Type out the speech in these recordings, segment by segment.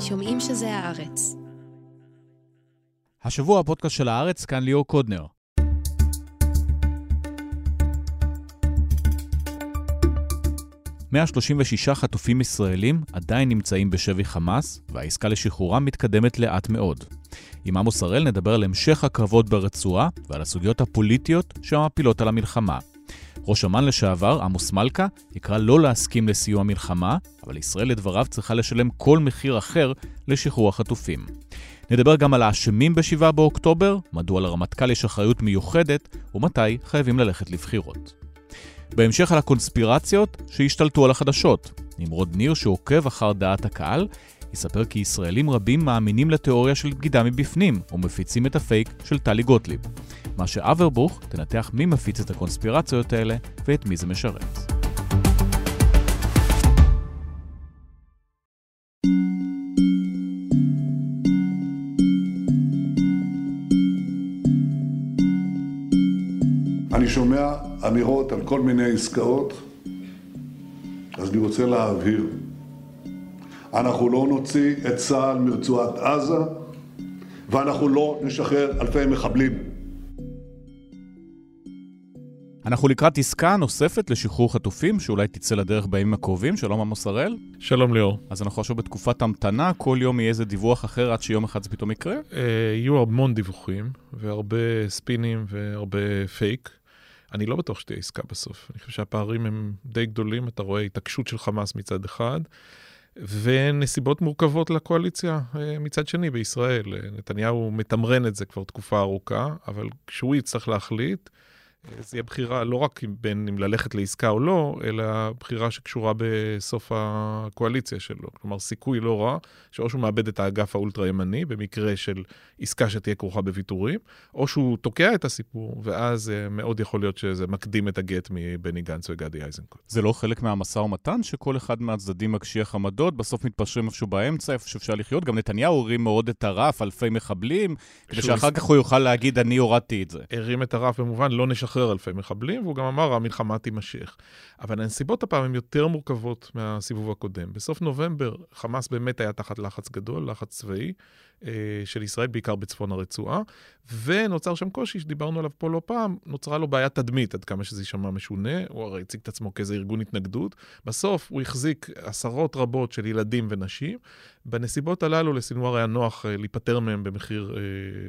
שומעים שזה הארץ. השבוע הפודקאסט של הארץ, כאן ליאור קודנר. ...136 חטופים ישראלים עדיין נמצאים בשבי חמאס, והעסקה לשחרורם מתקדמת לאט מאוד. עם עמוס הראל נדבר על המשך הקרבות ברצועה ועל הסוגיות הפוליטיות שמפילות על המלחמה. ראש אמ"ן לשעבר, עמוס מלכה, יקרא לא להסכים לסיוע מלחמה, אבל ישראל לדבריו צריכה לשלם כל מחיר אחר לשחרור החטופים. נדבר גם על האשמים ב-7 באוקטובר, מדוע לרמטכ"ל יש אחריות מיוחדת, ומתי חייבים ללכת לבחירות. בהמשך על הקונספירציות שהשתלטו על החדשות. נמרוד ניר, שעוקב אחר דעת הקהל, יספר כי ישראלים רבים מאמינים לתיאוריה של בגידה מבפנים, ומפיצים את הפייק של טלי גוטליב. מה שאברבוך תנתח מי מפיץ את הקונספירציות האלה ואת מי זה משרת. אני שומע אמירות על כל מיני עסקאות, אז אני רוצה להבהיר. אנחנו לא נוציא את צה"ל מרצועת עזה ואנחנו לא נשחרר אלפי מחבלים. אנחנו לקראת עסקה נוספת לשחרור חטופים, שאולי תצא לדרך בימים הקרובים. שלום עמוס הראל. שלום ליאור. אז אנחנו עכשיו בתקופת המתנה, כל יום יהיה איזה דיווח אחר עד שיום אחד זה פתאום יקרה? אה, יהיו המון דיווחים, והרבה ספינים והרבה פייק. אני לא בטוח שתהיה עסקה בסוף. אני חושב שהפערים הם די גדולים, אתה רואה התעקשות של חמאס מצד אחד, ונסיבות מורכבות לקואליציה אה, מצד שני בישראל. נתניהו מתמרן את זה כבר תקופה ארוכה, אבל כשהוא יצטרך להחליט, זה יהיה בחירה לא רק בין אם ללכת לעסקה או לא, אלא בחירה שקשורה בסוף הקואליציה שלו. כלומר, סיכוי לא רע, שאו שהוא מאבד את האגף האולטרה-ימני, במקרה של עסקה שתהיה כרוכה בוויתורים, או שהוא תוקע את הסיפור, ואז אה, מאוד יכול להיות שזה מקדים את הגט מבני גנץ וגדי איזנקוט. זה לא חלק מהמשא ומתן, שכל אחד מהצדדים מקשיח עמדות, בסוף מתפשרים איפשהו באמצע, איפה שאפשר לחיות. גם נתניהו הרים מאוד את הרף, אלפי מחבלים, כדי שאחר כך הוא יוכל להגיד, אני הורדתי את זה. הרים את הרף במובן, לא נשחרר לשחרר אלפי מחבלים, והוא גם אמר, המלחמה תימשך. אבל הנסיבות הפעם הן יותר מורכבות מהסיבוב הקודם. בסוף נובמבר, חמאס באמת היה תחת לחץ גדול, לחץ צבאי, אה, של ישראל, בעיקר בצפון הרצועה, ונוצר שם קושי שדיברנו עליו פה לא פעם, נוצרה לו בעיית תדמית, עד כמה שזה יישמע משונה, הוא הרי הציג את עצמו כאיזה ארגון התנגדות. בסוף הוא החזיק עשרות רבות של ילדים ונשים. בנסיבות הללו לסינואר היה נוח אה, להיפטר מהם במחיר אה,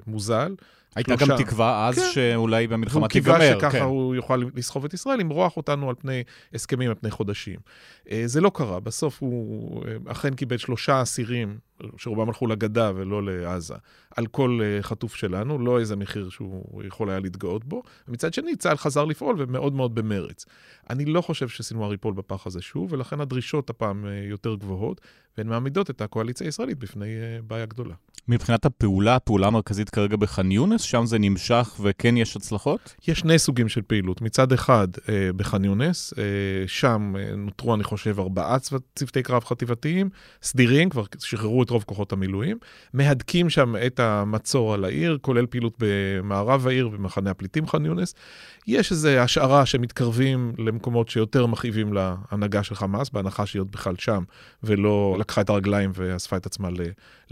מוזל. הייתה גם תקווה אז כן. שאולי במלחמה תיגמר. הוא קיווה שככה כן. הוא יוכל לסחוב את ישראל, למרוח אותנו על פני הסכמים, על פני חודשים. זה לא קרה, בסוף הוא אכן קיבל שלושה אסירים שרובם הלכו לגדה ולא לעזה, על כל uh, חטוף שלנו, לא איזה מחיר שהוא יכול היה להתגאות בו. ומצד שני, צה"ל חזר לפעול ומאוד מאוד במרץ. אני לא חושב שסינואר ייפול בפח הזה שוב, ולכן הדרישות הפעם יותר גבוהות, והן מעמידות את הקואליציה הישראלית בפני בעיה גדולה. מבחינת הפעולה, הפעולה המרכזית כרגע בח'אן יונס, שם זה נמשך וכן יש הצלחות? יש שני סוגים של פעילות. מצד אחד, אה, בח'אן יונס, אה, שם אה, נותרו, אני חושב, ארבעה צוותי קרב חטיבתיים, סדירים, כבר שחררו את רוב כוחות המילואים, מהדקים שם את המצור על העיר, כולל פעילות במערב העיר, במחנה הפליטים ח'אן יונס. יש איזו השערה שמתקרבים למקומות שיותר מכאיבים להנהגה של חמאס, בהנחה שהיא עוד בכלל שם, ולא לקחה את הרגליים ואספה את עצמה ל,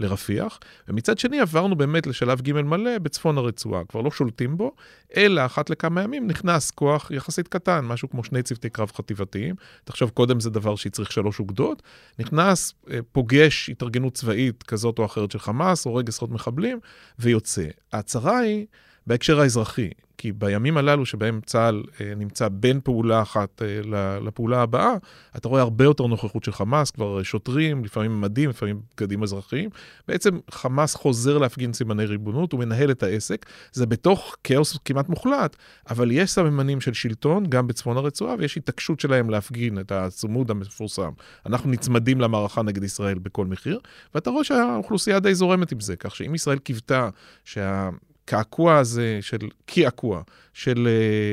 לרפיח. ומצד שני עברנו באמת לשלב ג' מלא בצפון הרצועה, כבר לא שולטים בו, אלא אחת לכמה ימים נכנס כוח יחסית קטן, משהו כמו שני צוותי קרב חטיבתיים. תחשוב, קודם זה דבר שהצריך שלוש אוגדות. נכנס, אה, פוגש התארגנות צבאית כזאת או אחרת של חמאס, הורג עשרות מחבלים, ויוצא. ההצהרה היא... בהקשר האזרחי, כי בימים הללו שבהם צה"ל אה, נמצא בין פעולה אחת אה, לפעולה הבאה, אתה רואה הרבה יותר נוכחות של חמאס, כבר שוטרים, לפעמים מדים, לפעמים בגדים אזרחיים. בעצם חמאס חוזר להפגין סימני ריבונות, הוא מנהל את העסק. זה בתוך כאוס כמעט מוחלט, אבל יש סממנים של שלטון גם בצפון הרצועה, ויש התעקשות שלהם להפגין את הצמוד המפורסם. אנחנו נצמדים למערכה נגד ישראל בכל מחיר, ואתה רואה שהאוכלוסייה די זורמת עם זה, כך שאם ישראל קיוותה שה... הקעקוע הזה של קעקוע של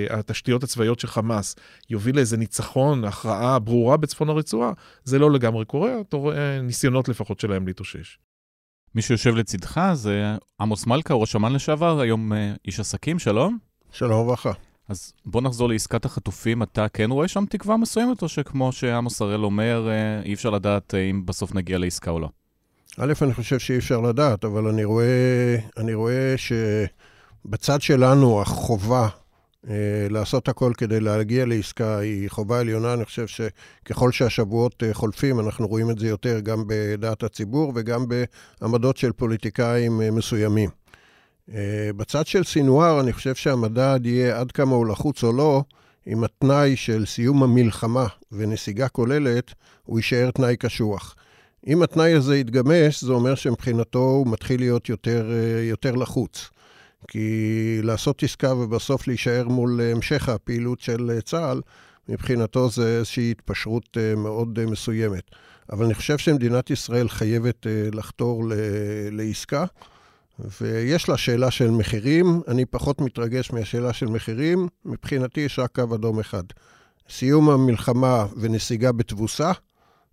uh, התשתיות הצבאיות של חמאס יוביל לאיזה ניצחון, הכרעה ברורה בצפון הרצועה, זה לא לגמרי קורה, אתה רואה ניסיונות לפחות שלהם להתאושש. מי שיושב לצדך זה עמוס מלכה, ראש אמ"ן לשעבר, היום uh, איש עסקים, שלום. שלום וברכה. אז בוא נחזור לעסקת החטופים. אתה כן רואה שם תקווה מסוימת, או שכמו שעמוס הראל אומר, אי אפשר לדעת אם בסוף נגיע לעסקה או לא? א', אני חושב שאי אפשר לדעת, אבל אני רואה, אני רואה שבצד שלנו החובה אה, לעשות הכל כדי להגיע לעסקה היא חובה עליונה. אני חושב שככל שהשבועות אה, חולפים, אנחנו רואים את זה יותר גם בדעת הציבור וגם בעמדות של פוליטיקאים אה, מסוימים. בצד של סינואר, אני חושב שהמדד יהיה עד כמה הוא לחוץ או לא, אם התנאי של סיום המלחמה ונסיגה כוללת, הוא יישאר תנאי קשוח. אם התנאי הזה יתגמש, זה אומר שמבחינתו הוא מתחיל להיות יותר, יותר לחוץ. כי לעשות עסקה ובסוף להישאר מול המשך הפעילות של צה"ל, מבחינתו זה איזושהי התפשרות אה, מאוד אה, מסוימת. אבל אני חושב שמדינת ישראל חייבת אה, לחתור לעסקה, ויש לה שאלה של מחירים. אני פחות מתרגש מהשאלה של מחירים. מבחינתי יש רק קו אדום אחד. סיום המלחמה ונסיגה בתבוסה,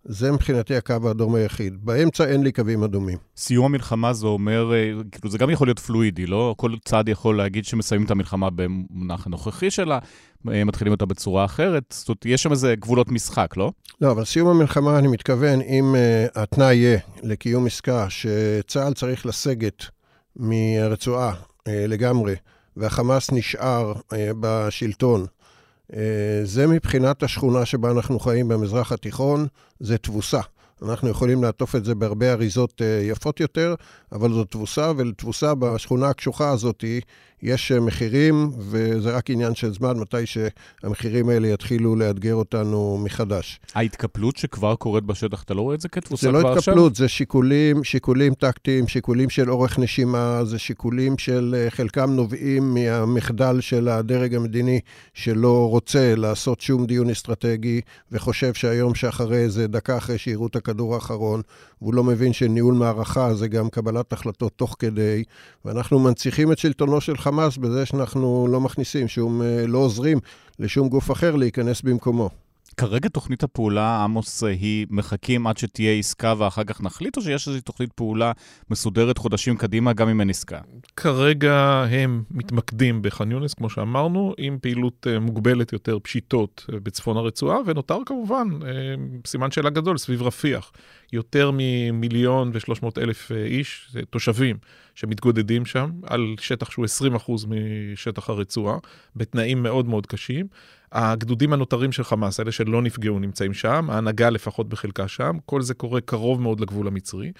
זה מבחינתי הקו האדום היחיד. באמצע אין לי קווים אדומים. סיום המלחמה זה אומר, אה, כאילו זה גם יכול להיות פלואידי, לא? כל צד יכול להגיד שמסיימים את המלחמה במונח הנוכחי שלה, אה, מתחילים אותה בצורה אחרת. זאת אומרת, יש שם איזה גבולות משחק, לא? לא, אבל סיום המלחמה, אני מתכוון, אם uh, התנאי יהיה לקיום עסקה שצה"ל צריך לסגת מהרצועה uh, לגמרי, והחמאס נשאר uh, בשלטון, זה מבחינת השכונה שבה אנחנו חיים במזרח התיכון, זה תבוסה. אנחנו יכולים לעטוף את זה בהרבה אריזות אה, יפות יותר, אבל זו תבוסה, ולתבוסה בשכונה הקשוחה הזאת יש אה, מחירים, וזה רק עניין של זמן מתי שהמחירים האלה יתחילו לאתגר אותנו מחדש. ההתקפלות שכבר קורית בשטח, אתה לא רואה את זה כתבוסה כבר עכשיו? זה לא התקפלות, זה שיקולים, שיקולים טקטיים, שיקולים של אורך נשימה, זה שיקולים של אה, חלקם נובעים מהמחדל של הדרג המדיני, שלא רוצה לעשות שום דיון אסטרטגי, וחושב שהיום שאחרי זה, דקה אחרי שיראו את הכדור האחרון, והוא לא מבין שניהול מערכה זה גם קבלת החלטות תוך כדי, ואנחנו מנציחים את שלטונו של חמאס בזה שאנחנו לא מכניסים שום, אה, לא עוזרים לשום גוף אחר להיכנס במקומו. כרגע תוכנית הפעולה, עמוס, אה, היא מחכים עד שתהיה עסקה ואחר כך נחליט, או שיש איזושהי תוכנית פעולה מסודרת חודשים קדימה, גם אם אין עסקה? כרגע הם מתמקדים בח'אן יונס, כמו שאמרנו, עם פעילות אה, מוגבלת יותר, פשיטות בצפון הרצועה, ונותר כמובן סימן שאלה גדול סביב רפיח. יותר ממיליון ושלוש מאות אלף איש, תושבים. שמתגודדים שם, על שטח שהוא 20% משטח הרצועה, בתנאים מאוד מאוד קשים. הגדודים הנותרים של חמאס, אלה שלא נפגעו, נמצאים שם, ההנהגה לפחות בחלקה שם, כל זה קורה קרוב מאוד לגבול המצרי.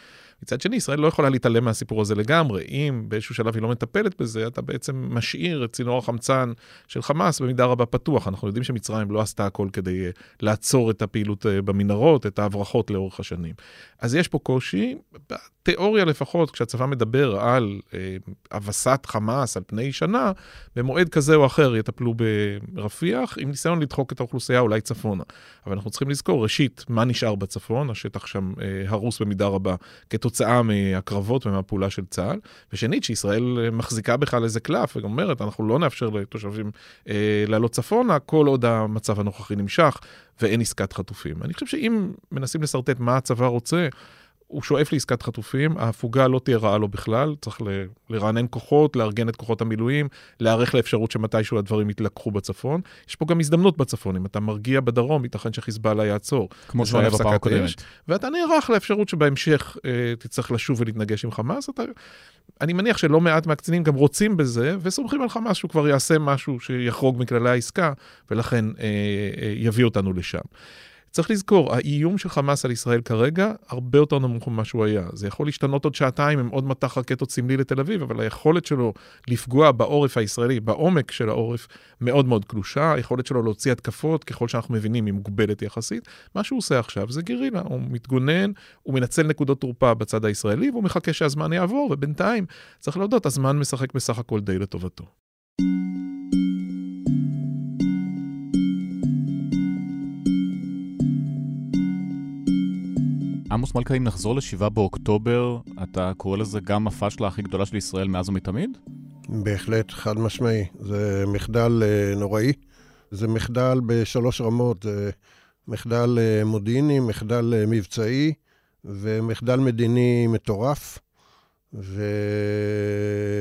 מצד שני, ישראל לא יכולה להתעלם מהסיפור הזה לגמרי. אם באיזשהו שלב היא לא מטפלת בזה, אתה בעצם משאיר את צינור החמצן של חמאס במידה רבה פתוח. אנחנו יודעים שמצרים לא עשתה הכל כדי uh, לעצור את הפעילות uh, במנהרות, את ההברחות לאורך השנים. אז יש פה קושי, בתיאוריה לפחות, כשהצבא מדבר על uh, הבסת חמאס על פני שנה, במועד כזה או אחר יטפלו ברפיח, עם ניסיון לדחוק את האוכלוסייה אולי צפונה. אבל אנחנו צריכים לזכור, ראשית, מה נשאר בצפון? השטח שם uh, הרוס במידה רבה כתוצאה מהקרבות ומהפעולה של צה"ל, ושנית, שישראל מחזיקה בכלל איזה קלף, ואומרת, אנחנו לא נאפשר לתושבים אה, לעלות צפונה, כל עוד המצב הנוכחי נמשך ואין עסקת חטופים. אני חושב שאם מנסים לשרטט מה הצבא רוצה, הוא שואף לעסקת חטופים, ההפוגה לא תהיה רעה לו בכלל, צריך לרענן כוחות, לארגן את כוחות המילואים, להיערך לאפשרות שמתישהו הדברים יתלקחו בצפון. יש פה גם הזדמנות בצפון, אם אתה מרגיע בדרום, ייתכן שחיזבאללה יעצור. כמו שהיה בפעם הקודמת. ואתה נערך לאפשרות שבהמשך אה, תצטרך לשוב ולהתנגש עם חמאס. אתה... אני מניח שלא מעט מהקצינים גם רוצים בזה, וסומכים על חמאס שהוא כבר יעשה משהו שיחרוג מכללי העסקה, ולכן אה, אה, יביא אותנו לשם. צריך לזכור, האיום של חמאס על ישראל כרגע הרבה יותר נמוך ממה שהוא היה. זה יכול להשתנות עוד שעתיים עם עוד מטח רקטות סמלי לתל אביב, אבל היכולת שלו לפגוע בעורף הישראלי, בעומק של העורף, מאוד מאוד קלושה. היכולת שלו להוציא התקפות, ככל שאנחנו מבינים, היא מוגבלת יחסית. מה שהוא עושה עכשיו זה גרילה, הוא מתגונן, הוא מנצל נקודות תורפה בצד הישראלי, והוא מחכה שהזמן יעבור, ובינתיים, צריך להודות, הזמן משחק בסך הכל די לטובתו. עמוס מלכה, אם נחזור ל-7 באוקטובר, אתה קורא לזה גם הפאשלה הכי גדולה של ישראל מאז ומתמיד? בהחלט, חד משמעי. זה מחדל uh, נוראי. זה מחדל בשלוש רמות. זה מחדל uh, מודיעיני, מחדל uh, מבצעי ומחדל מדיני מטורף.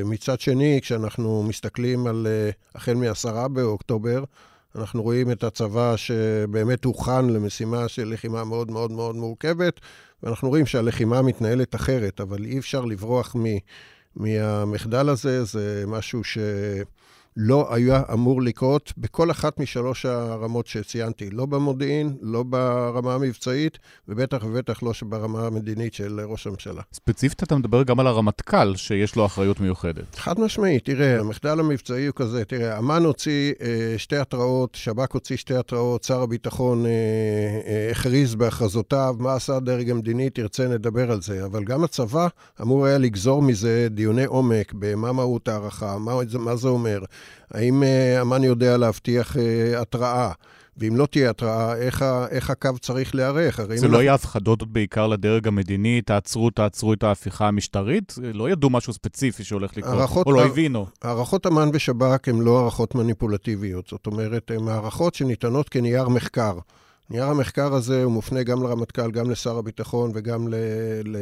ומצד שני, כשאנחנו מסתכלים על החל מ-10 באוקטובר, אנחנו רואים את הצבא שבאמת הוכן למשימה של לחימה מאוד מאוד מאוד מורכבת, ואנחנו רואים שהלחימה מתנהלת אחרת, אבל אי אפשר לברוח מ, מהמחדל הזה, זה משהו ש... לא היה אמור לקרות בכל אחת משלוש הרמות שציינתי, לא במודיעין, לא ברמה המבצעית, ובטח ובטח לא ברמה המדינית של ראש הממשלה. ספציפית אתה מדבר גם על הרמטכ"ל, שיש לו אחריות מיוחדת. חד משמעית, תראה, המחדל המבצעי הוא כזה, תראה, אמ"ן הוציא אה, שתי התראות, שב"כ הוציא שתי התראות, שר הביטחון אה, אה, הכריז בהכרזותיו, מה עשה הדרג המדיני, תרצה נדבר על זה, אבל גם הצבא אמור היה לגזור מזה דיוני עומק, במה מהות הערכה, מה, מה זה אומר. האם אה, אמ"ן יודע להבטיח אה, התראה? ואם לא תהיה התראה, איך, איך הקו צריך להיערך? זה לא יהיה הפחדות בעיקר לדרג המדיני, תעצרו, תעצרו את ההפיכה המשטרית? לא ידעו משהו ספציפי שהולך לקרות, או לא הבינו. הערכות אמ"ן ושב"כ הן לא הערכות מניפולטיביות. זאת אומרת, הן הערכות שניתנות כנייר מחקר. נייר המחקר הזה הוא מופנה גם לרמטכ"ל, גם לשר הביטחון וגם ל... ל...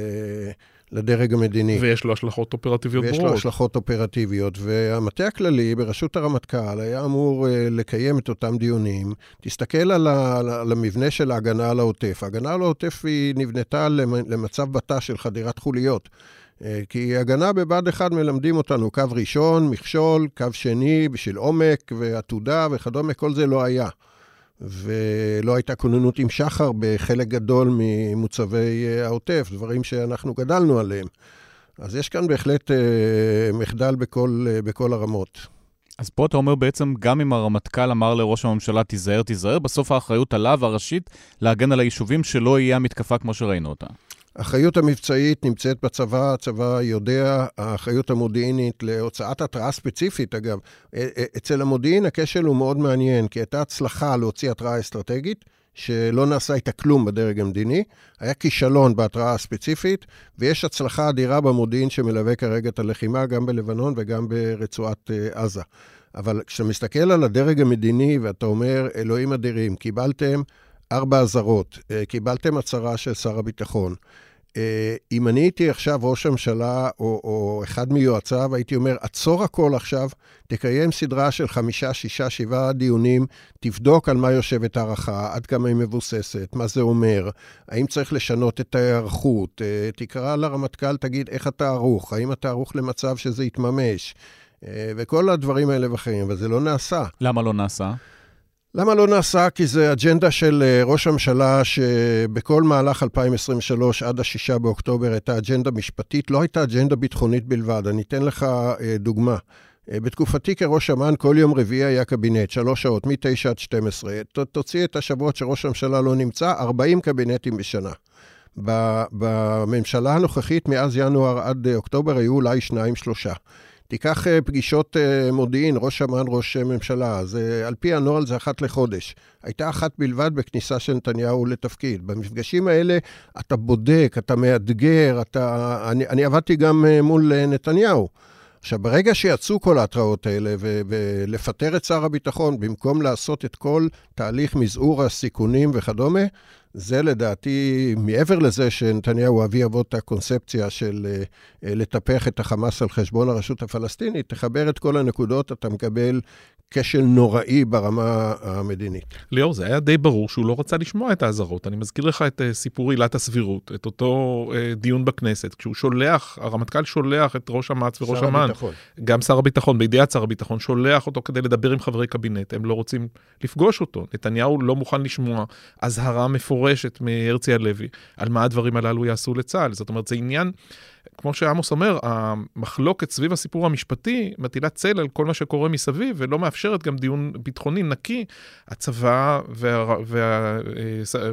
לדרג המדיני. ויש לו השלכות אופרטיביות ברורות. ויש לו השלכות אופרטיביות. והמטה הכללי בראשות הרמטכ"ל היה אמור uh, לקיים את אותם דיונים. תסתכל על, ה, על המבנה של ההגנה על העוטף. ההגנה על העוטף היא נבנתה למצב בתא של חדירת חוליות. Uh, כי הגנה בבה"ד 1 מלמדים אותנו קו ראשון, מכשול, קו שני בשביל עומק ועתודה וכדומה, כל זה לא היה. ולא הייתה כוננות עם שחר בחלק גדול ממוצבי אה, העוטף, דברים שאנחנו גדלנו עליהם. אז יש כאן בהחלט אה, מחדל בכל, אה, בכל הרמות. אז פה אתה אומר בעצם, גם אם הרמטכ"ל אמר לראש הממשלה, תיזהר, תיזהר, בסוף האחריות עליו, הראשית, להגן על היישובים, שלא יהיה המתקפה כמו שראינו אותה. האחריות המבצעית נמצאת בצבא, הצבא יודע, האחריות המודיעינית להוצאת התראה ספציפית, אגב. אצל המודיעין הכשל הוא מאוד מעניין, כי הייתה הצלחה להוציא התראה אסטרטגית, שלא נעשה איתה כלום בדרג המדיני. היה כישלון בהתראה הספציפית, ויש הצלחה אדירה במודיעין שמלווה כרגע את הלחימה, גם בלבנון וגם ברצועת אה, עזה. אבל כשאתה מסתכל על הדרג המדיני ואתה אומר, אלוהים אדירים, קיבלתם ארבע אזהרות. אה, קיבלתם הצהרה של שר הביטחון. אה, אם אני הייתי עכשיו ראש הממשלה או, או אחד מיועציו, הייתי אומר, עצור הכל עכשיו, תקיים סדרה של חמישה, שישה, שבעה דיונים, תבדוק על מה יושבת הערכה, עד כמה היא מבוססת, מה זה אומר, האם צריך לשנות את ההיערכות, אה, תקרא לרמטכ"ל, תגיד איך אתה ערוך, האם אתה ערוך למצב שזה יתממש, וכל הדברים האלה ואחרים, אבל זה לא נעשה. למה לא נעשה? למה לא נעשה? כי זה אג'נדה של אה, ראש הממשלה שבכל מהלך 2023 עד ה-6 באוקטובר הייתה אג'נדה משפטית, לא הייתה אג'נדה ביטחונית בלבד. אני אתן לך אה, דוגמה. אה, בתקופתי כראש אמ"ן, כל יום רביעי היה קבינט, שלוש שעות, מ-9 עד 12. תוציא את השבועות שראש הממשלה לא נמצא, 40 קבינטים בשנה. בממשלה הנוכחית, מאז ינואר עד אוקטובר, היו אולי שניים, שלושה. תיקח אה, פגישות אה, מודיעין, ראש אמ"ן, ראש ממשלה, זה, על פי הנוהל זה אחת לחודש. הייתה אחת בלבד בכניסה של נתניהו לתפקיד. במפגשים האלה אתה בודק, אתה מאתגר, אתה... אני, אני עבדתי גם אה, מול נתניהו. עכשיו, ברגע שיצאו כל ההתראות האלה ו- ולפטר את שר הביטחון, במקום לעשות את כל תהליך מזעור הסיכונים וכדומה, זה לדעתי, מעבר לזה שנתניהו אבי אבות הקונספציה של אה, לטפח את החמאס על חשבון הרשות הפלסטינית, תחבר את כל הנקודות, אתה מקבל כשל נוראי ברמה המדינית. ליאור, זה היה די ברור שהוא לא רצה לשמוע את האזהרות. אני מזכיר לך את אה, סיפור עילת הסבירות, את אותו דיון בכנסת, כשהוא שולח, הרמטכ"ל שולח את ראש אמ"ץ וראש אמ"ן, גם שר הביטחון, בידיעת שר הביטחון, שולח אותו כדי לדבר עם חברי קבינט, הם לא רוצים לפגוש אותו. נתניהו לא מוכן לשמוע אזהרה. מפורשת מהרצי הלוי על מה הדברים הללו יעשו לצה"ל. זאת אומרת, זה עניין כמו שעמוס אומר, המחלוקת סביב הסיפור המשפטי מטילה צל על כל מה שקורה מסביב, ולא מאפשרת גם דיון ביטחוני נקי. הצבא וה, וה, וה,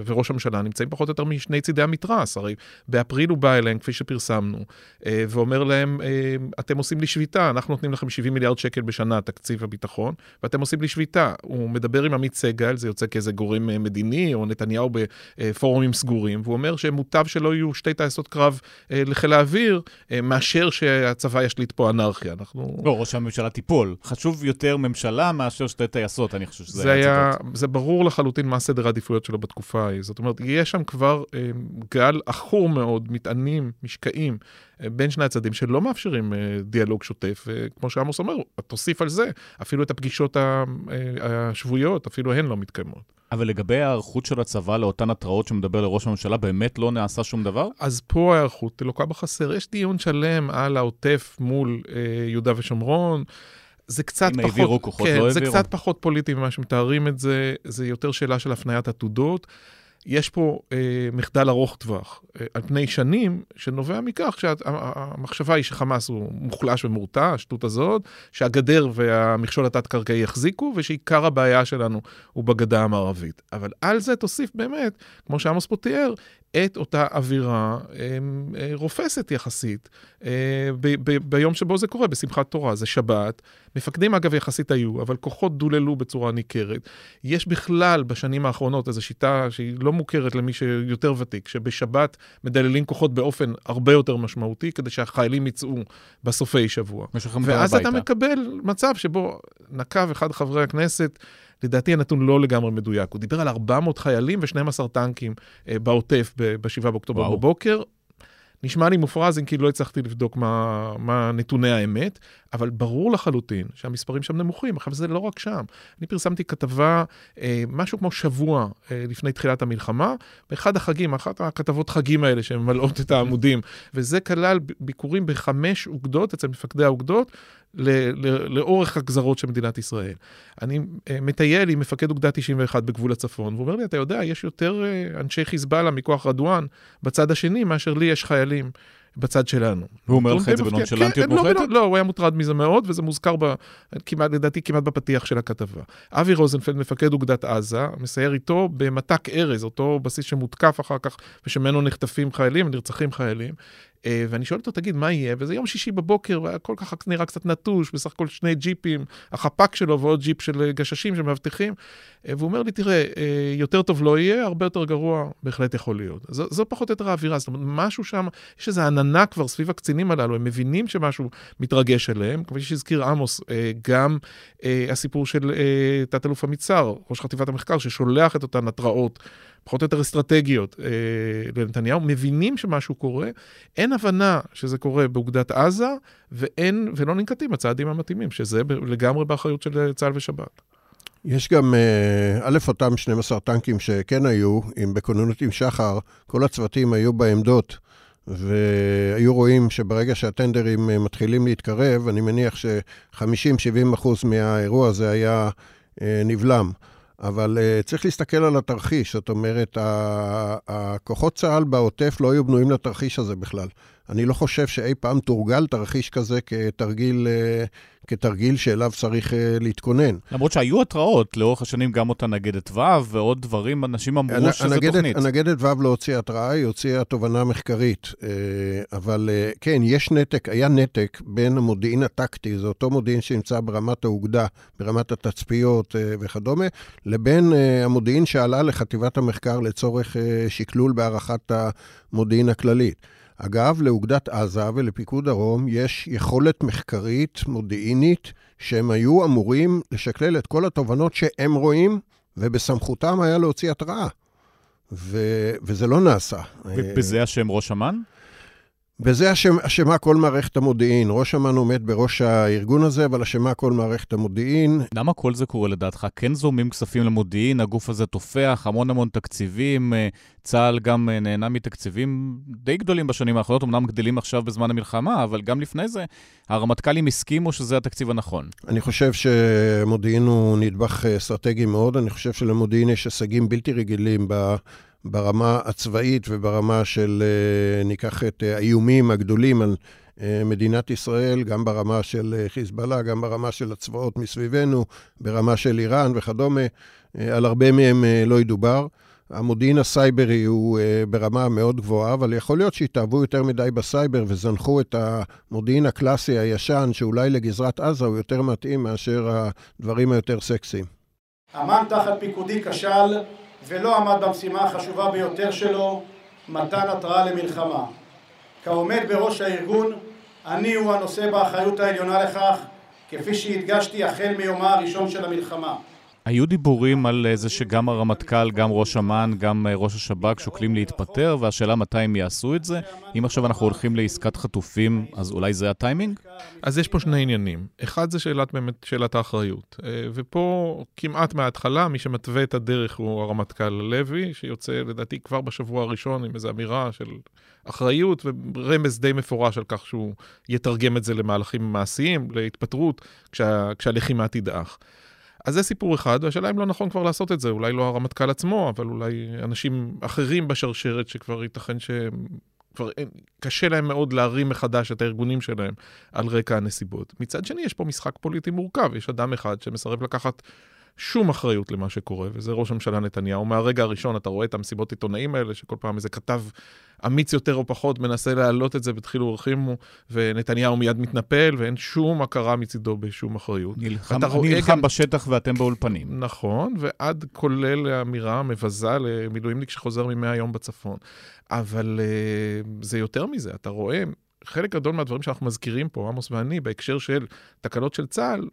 וראש הממשלה נמצאים פחות או יותר משני צידי המתרס. הרי באפריל הוא בא אליהם, כפי שפרסמנו, אה, ואומר להם, אה, אתם עושים לי שביתה, אנחנו נותנים לכם 70 מיליארד שקל בשנה, תקציב הביטחון, ואתם עושים לי שביתה. הוא מדבר עם עמית סגל, זה יוצא כאיזה גורם אה, מדיני, או נתניהו בפורומים סגורים, והוא אומר שמוטב שלא יהיו שתי טייסות קרב לחיל האוויר. האוויר, אה, מאשר שהצבא ישליט פה אנרכיה. אנחנו... לא, ראש הממשלה תיפול. חשוב יותר ממשלה מאשר שתי טייסות, אני חושב שזה זה היה היה, זה ברור לחלוטין מה סדר העדיפויות שלו בתקופה ההיא. זאת אומרת, יש שם כבר אה, גל עכור מאוד, מטענים, משקעים, בין שני הצדדים, שלא מאפשרים אה, דיאלוג שוטף. אה, כמו שעמוס אומר, תוסיף על זה, אפילו את הפגישות אה, השבועיות, אפילו הן לא מתקיימות. אבל לגבי ההיערכות של הצבא לאותן התראות שמדבר לראש הממשלה, באמת לא נעשה שום דבר? אז פה ההיערכות לוקה בחסר. יש דיון שלם על העוטף מול אה, יהודה ושומרון. זה קצת אם פחות... העבירו כוחות, כן, לא זה העבירו. קצת פחות פוליטי ממה שמתארים את זה, זה יותר שאלה של הפניית עתודות. יש פה אה, מחדל ארוך טווח אה, על פני שנים, שנובע מכך שהמחשבה היא שחמאס הוא מוחלש ומורתע, השטות הזאת, שהגדר והמכשול התת-קרקעי יחזיקו, ושעיקר הבעיה שלנו הוא בגדה המערבית. אבל על זה תוסיף באמת, כמו שעמוס פה תיאר, את אותה אווירה אה, אה, רופסת יחסית אה, ב- ב- ביום שבו זה קורה, בשמחת תורה. זה שבת. מפקדים, אגב, יחסית היו, אבל כוחות דוללו בצורה ניכרת. יש בכלל בשנים האחרונות איזו שיטה שהיא לא מוכרת למי שיותר ותיק, שבשבת מדללים כוחות באופן הרבה יותר משמעותי, כדי שהחיילים יצאו בסופי שבוע. ואז אתה הביתה. מקבל מצב שבו נקב אחד חברי הכנסת, לדעתי הנתון לא לגמרי מדויק, הוא דיבר על 400 חיילים ו-12 טנקים אה, בעוטף ב-7 באוקטובר וואו. בבוקר. נשמע לי מופרז אם כי לא הצלחתי לבדוק מה, מה נתוני האמת, אבל ברור לחלוטין שהמספרים שם נמוכים. עכשיו, זה לא רק שם. אני פרסמתי כתבה אה, משהו כמו שבוע אה, לפני תחילת המלחמה, באחד החגים, אחת הכתבות חגים האלה שממלאות את העמודים, וזה כלל ביקורים בחמש אוגדות אצל מפקדי האוגדות, ל- ל- לאורך הגזרות של מדינת ישראל. אני אה, מטייל עם מפקד אוגדה 91 בגבול הצפון, והוא אומר לי, אתה יודע, יש יותר אה, אנשי חיזבאללה מכוח רדואן בצד השני, מאשר לי יש חיילים בצד שלנו. והוא אומר לך את זה. בנונשלנטיות כן, לא, מוחלטת? לא, לא, הוא היה מוטרד מזה מאוד, וזה מוזכר ב, כמעט, לדעתי כמעט בפתיח של הכתבה. אבי רוזנפלד, מפקד אוגדת עזה, מסייר איתו במטק ארז, אותו בסיס שמותקף אחר כך, ושממנו נחטפים חיילים, נרצחים חיילים. אה, ואני שואל אותו, תגיד, מה יהיה? וזה יום שישי בבוקר, והכל ככה נראה קצת נטוש, בסך הכל שני ג'יפים, החפ"ק שלו ועוד ג'יפ של אה, גששים שמאבטחים. אה, והוא אומר לי, תראה, אה, יותר טוב לא יהיה, הרבה יותר גרוע בהחלט יכול להיות. זו, זו פחות או יותר האווירה, זאת אומרת, משהו שם, יש איזו עננה כבר סביב הקצינים הללו, הם מבינים שמשהו מתרגש עליהם. כפי שהזכיר עמוס, גם הסיפור של תת-אלוף המצר, ראש חטיבת המחקר, ששולח את אותן התראות. פחות או יותר אסטרטגיות אה, לנתניהו, מבינים שמשהו קורה, אין הבנה שזה קורה באוגדת עזה, ואין, ולא ננקטים הצעדים המתאימים, שזה לגמרי באחריות של אה, צה"ל ושב"כ. יש גם, אה, א', אותם 12 טנקים שכן היו, אם בכוננות עם שחר, כל הצוותים היו בעמדות, והיו רואים שברגע שהטנדרים אה, מתחילים להתקרב, אני מניח ש-50-70 אחוז מהאירוע הזה היה נבלם. אבל uh, צריך להסתכל על התרחיש, זאת אומרת, הכוחות צה"ל בעוטף לא היו בנויים לתרחיש הזה בכלל. אני לא חושב שאי פעם תורגל תרחיש כזה כתרגיל, uh, כתרגיל שאליו צריך uh, להתכונן. למרות שהיו התראות לאורך השנים, גם אותה נגדת ו' ועוד דברים, אנשים אמרו הנ- שזה הנגדת- תוכנית. הנגדת ו' לא הוציאה התראה, היא הוציאה תובנה מחקרית. אה, אבל אה, כן, יש נתק, היה נתק בין המודיעין הטקטי, זה אותו מודיעין שנמצא ברמת האוגדה, ברמת התצפיות אה, וכדומה, לבין אה, המודיעין שעלה לחטיבת המחקר לצורך אה, שקלול בהערכת המודיעין הכללית. אגב, לאוגדת עזה ולפיקוד דרום יש יכולת מחקרית, מודיעינית, שהם היו אמורים לשקלל את כל התובנות שהם רואים, ובסמכותם היה להוציא התראה. ו- וזה לא נעשה. ובזה השם ראש אמ"ן? בזה אשם, אשמה כל מערכת המודיעין. ראש אמ"ן עומד בראש הארגון הזה, אבל אשמה כל מערכת המודיעין. למה כל זה קורה לדעתך? כן זורמים כספים למודיעין, הגוף הזה תופח, המון המון תקציבים, אה, צה"ל גם אה, נהנה מתקציבים די גדולים בשנים האחרונות, אמנם גדלים עכשיו בזמן המלחמה, אבל גם לפני זה, הרמטכ"לים הסכימו שזה התקציב הנכון. אני חושב שמודיעין הוא נדבך אה, אסטרטגי מאוד. אני חושב שלמודיעין יש הישגים בלתי רגילים ב... ברמה הצבאית וברמה של, אה, ניקח את אה, האיומים הגדולים על אה, מדינת ישראל, גם ברמה של חיזבאללה, גם ברמה של הצבאות מסביבנו, ברמה של איראן וכדומה. על הרבה מהם לא ידובר. המודיעין הסייברי הוא ברמה מאוד גבוהה, אבל יכול להיות שהתאהבו יותר מדי בסייבר וזנחו את המודיעין הקלאסי הישן, שאולי לגזרת עזה הוא יותר מתאים מאשר הדברים היותר סקסיים. אמ"ן תחת פיקודי כשל ולא עמד במשימה החשובה ביותר שלו, מתן התראה למלחמה. כעומד בראש הארגון, אני הוא הנושא באחריות העליונה לכך, כפי שהדגשתי החל מיומה הראשון של המלחמה. היו דיבורים על זה שגם הרמטכ"ל, גם ראש אמ"ן, גם אה, ראש השב"כ שוקלים להתפטר, והשאלה מתי הם יעשו את זה. אם עכשיו אנחנו הולכים לעסקת חטופים, אז אולי זה הטיימינג? אז יש פה שני עניינים. אחד זה שאלת באמת, שאלת האחריות. אה, ופה כמעט מההתחלה, מי שמתווה את הדרך הוא הרמטכ"ל לוי, שיוצא לדעתי כבר בשבוע הראשון עם איזו אמירה של אחריות ורמז די מפורש על כך שהוא יתרגם את זה למהלכים מעשיים, להתפטרות, כשה, כשהלחימה תדעך. אז זה סיפור אחד, והשאלה אם לא נכון כבר לעשות את זה, אולי לא הרמטכ"ל עצמו, אבל אולי אנשים אחרים בשרשרת שכבר ייתכן שהם... כבר קשה להם מאוד להרים מחדש את הארגונים שלהם על רקע הנסיבות. מצד שני, יש פה משחק פוליטי מורכב, יש אדם אחד שמסרב לקחת שום אחריות למה שקורה, וזה ראש הממשלה נתניהו. מהרגע הראשון אתה רואה את המסיבות עיתונאים האלה, שכל פעם איזה כתב אמיץ יותר או פחות מנסה להעלות את זה בדחילו ורחימו, ונתניהו מיד מתנפל, ואין שום הכרה מצידו בשום אחריות. נלחם, נלחם גם... בשטח ואתם באולפנים. נכון, ועד כולל האמירה המבזה למילואימניק שחוזר ממאה יום בצפון. אבל uh, זה יותר מזה, אתה רואה... חלק גדול מהדברים שאנחנו מזכירים פה, עמוס ואני, בהקשר של תקלות של צה"ל,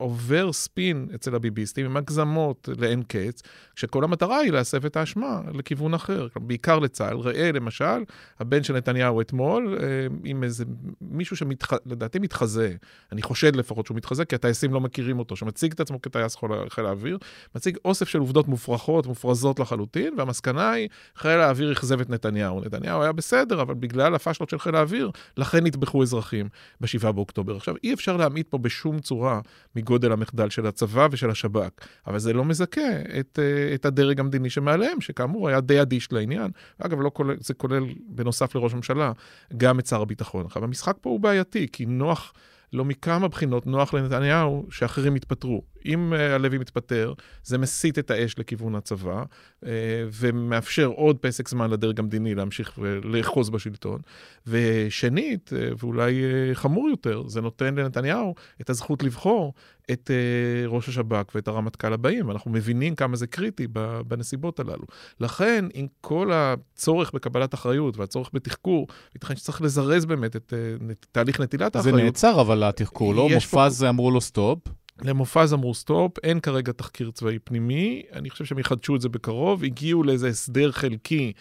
עובר ספין אצל הביביסטים עם הגזמות לאין קץ, כשכל המטרה היא להסב את האשמה לכיוון אחר, בעיקר לצה"ל. ראה למשל, הבן של נתניהו אתמול, אה, עם איזה מישהו שלדעתי שמתח... מתחזה, אני חושד לפחות שהוא מתחזה, כי הטייסים לא מכירים אותו, שמציג את עצמו כטייס חיל האוויר, מציג אוסף של עובדות מופרכות, מופרזות לחלוטין, והמסקנה היא, חיל האוויר אכזב את נתניהו. נתניהו היה בסדר, אבל בגלל הפאשלות של חיל האוויר, לכן נטבחו אזרחים ב-7 באוקטובר. עכשיו, אי אפשר להעמיד פה בשום צורה גודל המחדל של הצבא ושל השב"כ. אבל זה לא מזכה את, אה, את הדרג המדיני שמעליהם, שכאמור היה די אדיש לעניין. אגב, לא כולל, זה כולל, בנוסף לראש הממשלה, גם את שר הביטחון. עכשיו, המשחק פה הוא בעייתי, כי נוח... לא מכמה בחינות נוח לנתניהו שאחרים יתפטרו. אם uh, הלוי מתפטר, זה מסיט את האש לכיוון הצבא, uh, ומאפשר עוד פסק זמן לדרג המדיני להמשיך ולאחוז בשלטון. ושנית, uh, ואולי uh, חמור יותר, זה נותן לנתניהו את הזכות לבחור את uh, ראש השב"כ ואת הרמטכ"ל הבאים. אנחנו מבינים כמה זה קריטי בנסיבות הללו. לכן, עם כל הצורך בקבלת אחריות והצורך בתחקור, ייתכן שצריך לזרז באמת את, uh, את תהליך נטילת האחריות. זה נעצר, אבל התחקור, לא? מופז פה... אמרו לו סטופ. למופז אמרו סטופ, אין כרגע תחקיר צבאי פנימי, אני חושב שהם יחדשו את זה בקרוב, הגיעו לאיזה הסדר חלקי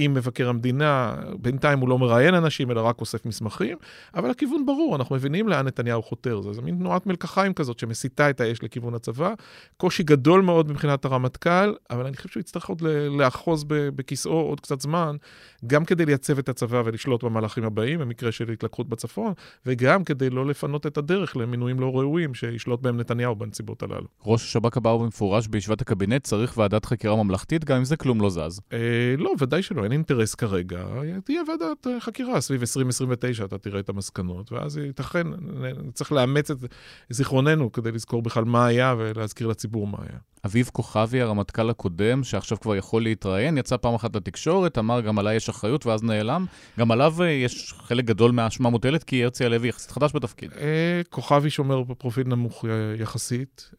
עם מבקר המדינה, בינתיים הוא לא מראיין אנשים, אלא רק אוסף מסמכים, אבל הכיוון ברור, אנחנו מבינים לאן נתניהו חותר. זה, זה מין תנועת מלקחיים כזאת שמסיטה את האש לכיוון הצבא. קושי גדול מאוד מבחינת הרמטכ"ל, אבל אני חושב שהוא יצטרך עוד לאחוז בכיסאו עוד קצת זמן, גם כדי לייצב את הצבא ולשלוט במהלכים הבאים, במקרה של התלקחות בצפון, וגם כדי לא לפנות את הדרך למינויים לא ראויים שישלוט בהם נתניהו בנסיבות הללו. ראש השב"כ אמר במפורש בישיבת הקבינט, צריך ועדת חקירה ממלכתית, גם אם זה כלום לא זז. אה, לא, ודאי שלא. אין אינטרס כרגע, תהיה ועדת אה, חקירה סביב 2029, אתה תראה את המסקנות, ואז ייתכן, צריך לאמץ את זיכרוננו כדי לזכור בכלל מה היה ולהזכיר לציבור מה היה. אביב כוכבי, הרמטכ"ל הקודם, שעכשיו כבר יכול להתראיין, יצא פעם אחת לתקשורת, אמר גם עליי יש אחריות ואז נעלם. גם עליו אה, יש חלק גדול מהאשמה מוטלת, כי הרצי הלוי יחסית חדש בתפקיד. אה, כוכבי שומר בפרופיל נמוך יחסית,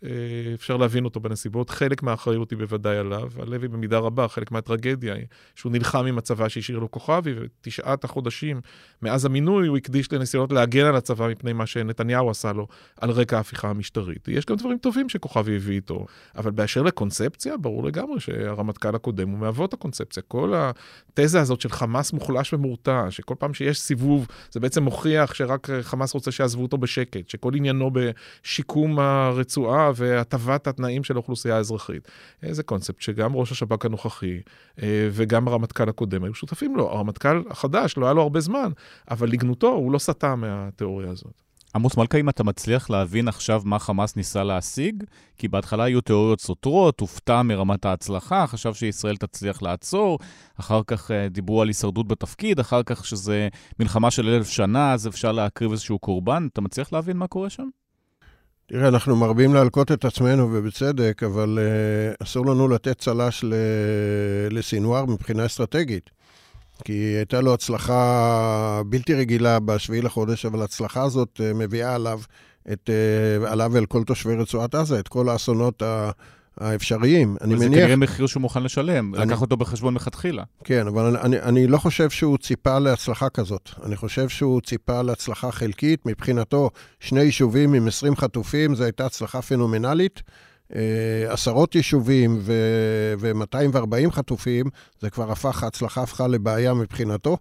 אפשר להבין אותו בנסיבות. חלק מהאחריות היא בוודאי עליו. הלוי במידה רבה, חלק מהטרגדיה היא שהוא נלחם עם הצבא שהשאיר לו כוכבי, ותשעת החודשים מאז המינוי הוא הקדיש לניסיונות להגן על הצבא מפני מה שנתניהו עשה לו על רקע ההפיכה המשטרית. יש גם דברים טובים שכוכבי הביא איתו, אבל באשר לקונספציה, ברור לגמרי שהרמטכ"ל הקודם הוא מאבות הקונספציה. כל התזה הזאת של חמאס מוחלש ומורתע, שכל פעם שיש סיבוב, זה בעצם מוכיח שרק חמאס רוצה שיעזבו אותו בשקט, שכל עניינו בשיקום הרצועה והטבת התנאים של האוכלוסייה האזרחית. זה קונספט שגם ראש השב"כ הנוכחי אה, וגם הרמטכ"ל הקודם היו שותפים לו. הרמטכ"ל החדש, לא היה לו הרבה זמן, אבל לגנותו, הוא לא סטה מהתיאוריה הזאת. עמוס מלכה, אם אתה מצליח להבין עכשיו מה חמאס ניסה להשיג, כי בהתחלה היו תיאוריות סותרות, הופתע מרמת ההצלחה, חשב שישראל תצליח לעצור, אחר כך uh, דיברו על הישרדות בתפקיד, אחר כך שזה מלחמה של אלף שנה, אז אפשר להקריב איזשהו קורבן. אתה מצליח להבין מה קורה שם? תראה, אנחנו מרבים להלקות את עצמנו, ובצדק, אבל uh, אסור לנו לתת צל"ש לסינואר מבחינה אסטרטגית. כי הייתה לו הצלחה בלתי רגילה בשביעי לחודש, אבל ההצלחה הזאת uh, מביאה עליו, את, uh, עליו ואל כל תושבי רצועת עזה, את כל האסונות האפשריים. אני אבל זה מניח... כנראה מחיר שהוא מוכן לשלם, אני- לקח אותו בחשבון מלכתחילה. כן, אבל אני, אני, אני לא חושב שהוא ציפה להצלחה כזאת. אני חושב שהוא ציפה להצלחה חלקית. מבחינתו, שני יישובים עם 20 חטופים, זו הייתה הצלחה פנומנלית. אה, עשרות יישובים ו-240 חטופים, זה כבר הפך, ההצלחה הפכה לבעיה מבחינתו.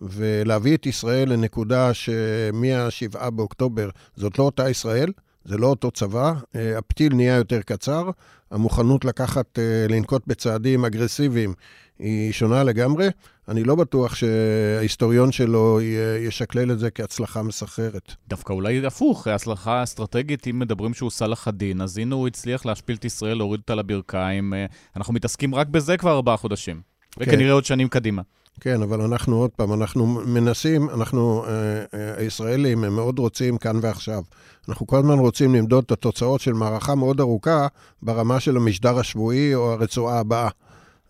ולהביא את ישראל לנקודה שמ-7 באוקטובר זאת לא אותה ישראל, זה לא אותו צבא, אה, הפתיל נהיה יותר קצר, המוכנות לקחת, אה, לנקוט בצעדים אגרסיביים היא שונה לגמרי. אני לא בטוח שההיסטוריון שלו ישקלל את זה כהצלחה מסחררת. דווקא אולי הפוך, הצלחה אסטרטגית, אם מדברים שהוא סלאח א-דין, אז הנה הוא הצליח להשפיל את ישראל, להוריד אותה לברכיים. אה, אנחנו מתעסקים רק בזה כבר ארבעה חודשים. וכנראה עוד שנים קדימה. כן, אבל אנחנו עוד פעם, אנחנו מנסים, אנחנו, אה, אה, הישראלים, הם מאוד רוצים כאן ועכשיו. אנחנו כל הזמן רוצים למדוד את התוצאות של מערכה מאוד ארוכה ברמה של המשדר השבועי או הרצועה הבאה.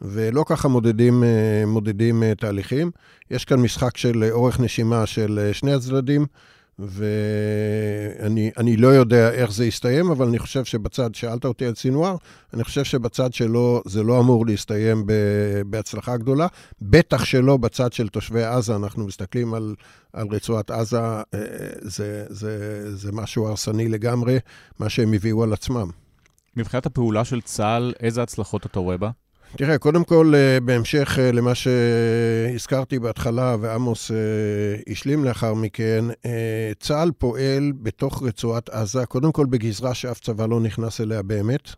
ולא ככה מודדים, אה, מודדים אה, תהליכים. יש כאן משחק של אורך נשימה של אה, שני הצדדים, ואני אני לא יודע איך זה יסתיים, אבל אני חושב שבצד, שאלת אותי על סינואר, אני חושב שבצד שלו זה לא אמור להסתיים בהצלחה גדולה. בטח שלא בצד של תושבי עזה, אנחנו מסתכלים על, על רצועת עזה, זה, זה, זה משהו הרסני לגמרי, מה שהם הביאו על עצמם. מבחינת הפעולה של צה"ל, איזה הצלחות אתה רואה בה? תראה, קודם כל, אה, בהמשך אה, למה שהזכרתי בהתחלה, ועמוס אה, השלים לאחר מכן, צה"ל פועל בתוך רצועת עזה, קודם כל בגזרה שאף צבא לא נכנס אליה באמת,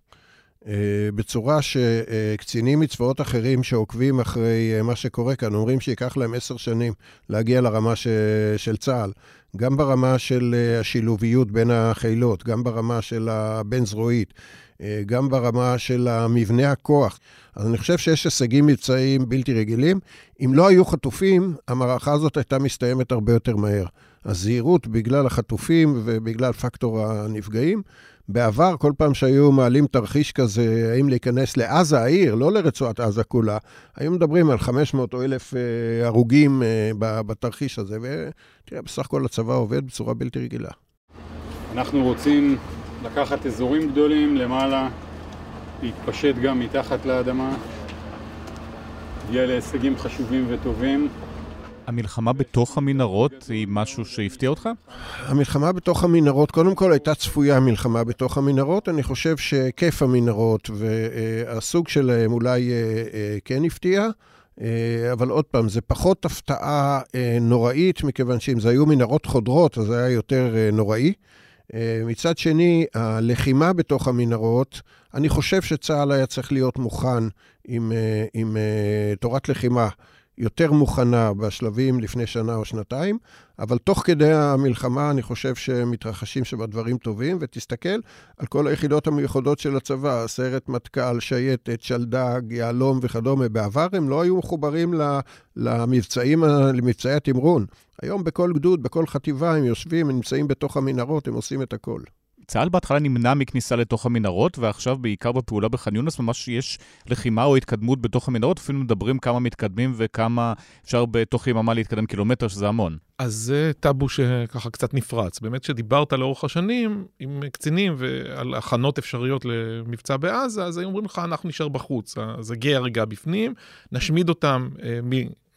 בצורה שקצינים מצבאות אחרים שעוקבים אחרי מה שקורה כאן, אומרים שייקח להם עשר שנים להגיע לרמה ש... של צה"ל, גם ברמה של השילוביות בין החילות, גם ברמה של הבין-זרועית, גם ברמה של המבנה הכוח. אז אני חושב שיש הישגים מבצעיים בלתי רגילים. אם לא היו חטופים, המערכה הזאת הייתה מסתיימת הרבה יותר מהר. הזהירות בגלל החטופים ובגלל פקטור הנפגעים. בעבר, כל פעם שהיו מעלים תרחיש כזה, האם להיכנס לעזה העיר, לא לרצועת עזה כולה, היו מדברים על 500 או 1,000 אה, הרוגים אה, בתרחיש הזה, ותראה, בסך הכל הצבא עובד בצורה בלתי רגילה. אנחנו רוצים לקחת אזורים גדולים למעלה, להתפשט גם מתחת לאדמה, להגיע להישגים חשובים וטובים. המלחמה בתוך המנהרות היא משהו שהפתיע אותך? המלחמה בתוך המנהרות, קודם כל הייתה צפויה מלחמה בתוך המנהרות. אני חושב שהיקף המנהרות והסוג שלהם אולי אה, אה, כן הפתיע. אה, אבל עוד פעם, זה פחות הפתעה נוראית, מכיוון שאם זה היו מנהרות חודרות, אז זה היה יותר נוראי. אה, מצד שני, הלחימה בתוך המנהרות, אני חושב שצה"ל היה צריך להיות מוכן עם, אה, עם אה, תורת לחימה יותר מוכנה בשלבים לפני שנה או שנתיים, אבל תוך כדי המלחמה אני חושב שמתרחשים שם דברים טובים, ותסתכל על כל היחידות המיוחדות של הצבא, סיירת מטכ"ל, שייטת, שלדג, יהלום וכדומה. בעבר הם לא היו מחוברים למבצעים, למבצעי התמרון. היום בכל גדוד, בכל חטיבה הם יושבים, הם נמצאים בתוך המנהרות, הם עושים את הכל. צה"ל בהתחלה נמנע מכניסה לתוך המנהרות, ועכשיו בעיקר בפעולה בח'אן יונס ממש יש לחימה או התקדמות בתוך המנהרות, אפילו מדברים כמה מתקדמים וכמה אפשר בתוך יממה להתקדם קילומטר, שזה המון. אז זה טאבו שככה קצת נפרץ. באמת שדיברת לאורך השנים עם קצינים ועל הכנות אפשריות למבצע בעזה, אז היו אומרים לך, אנחנו נשאר בחוץ. אז הגיע הרגע בפנים, נשמיד אותם אה,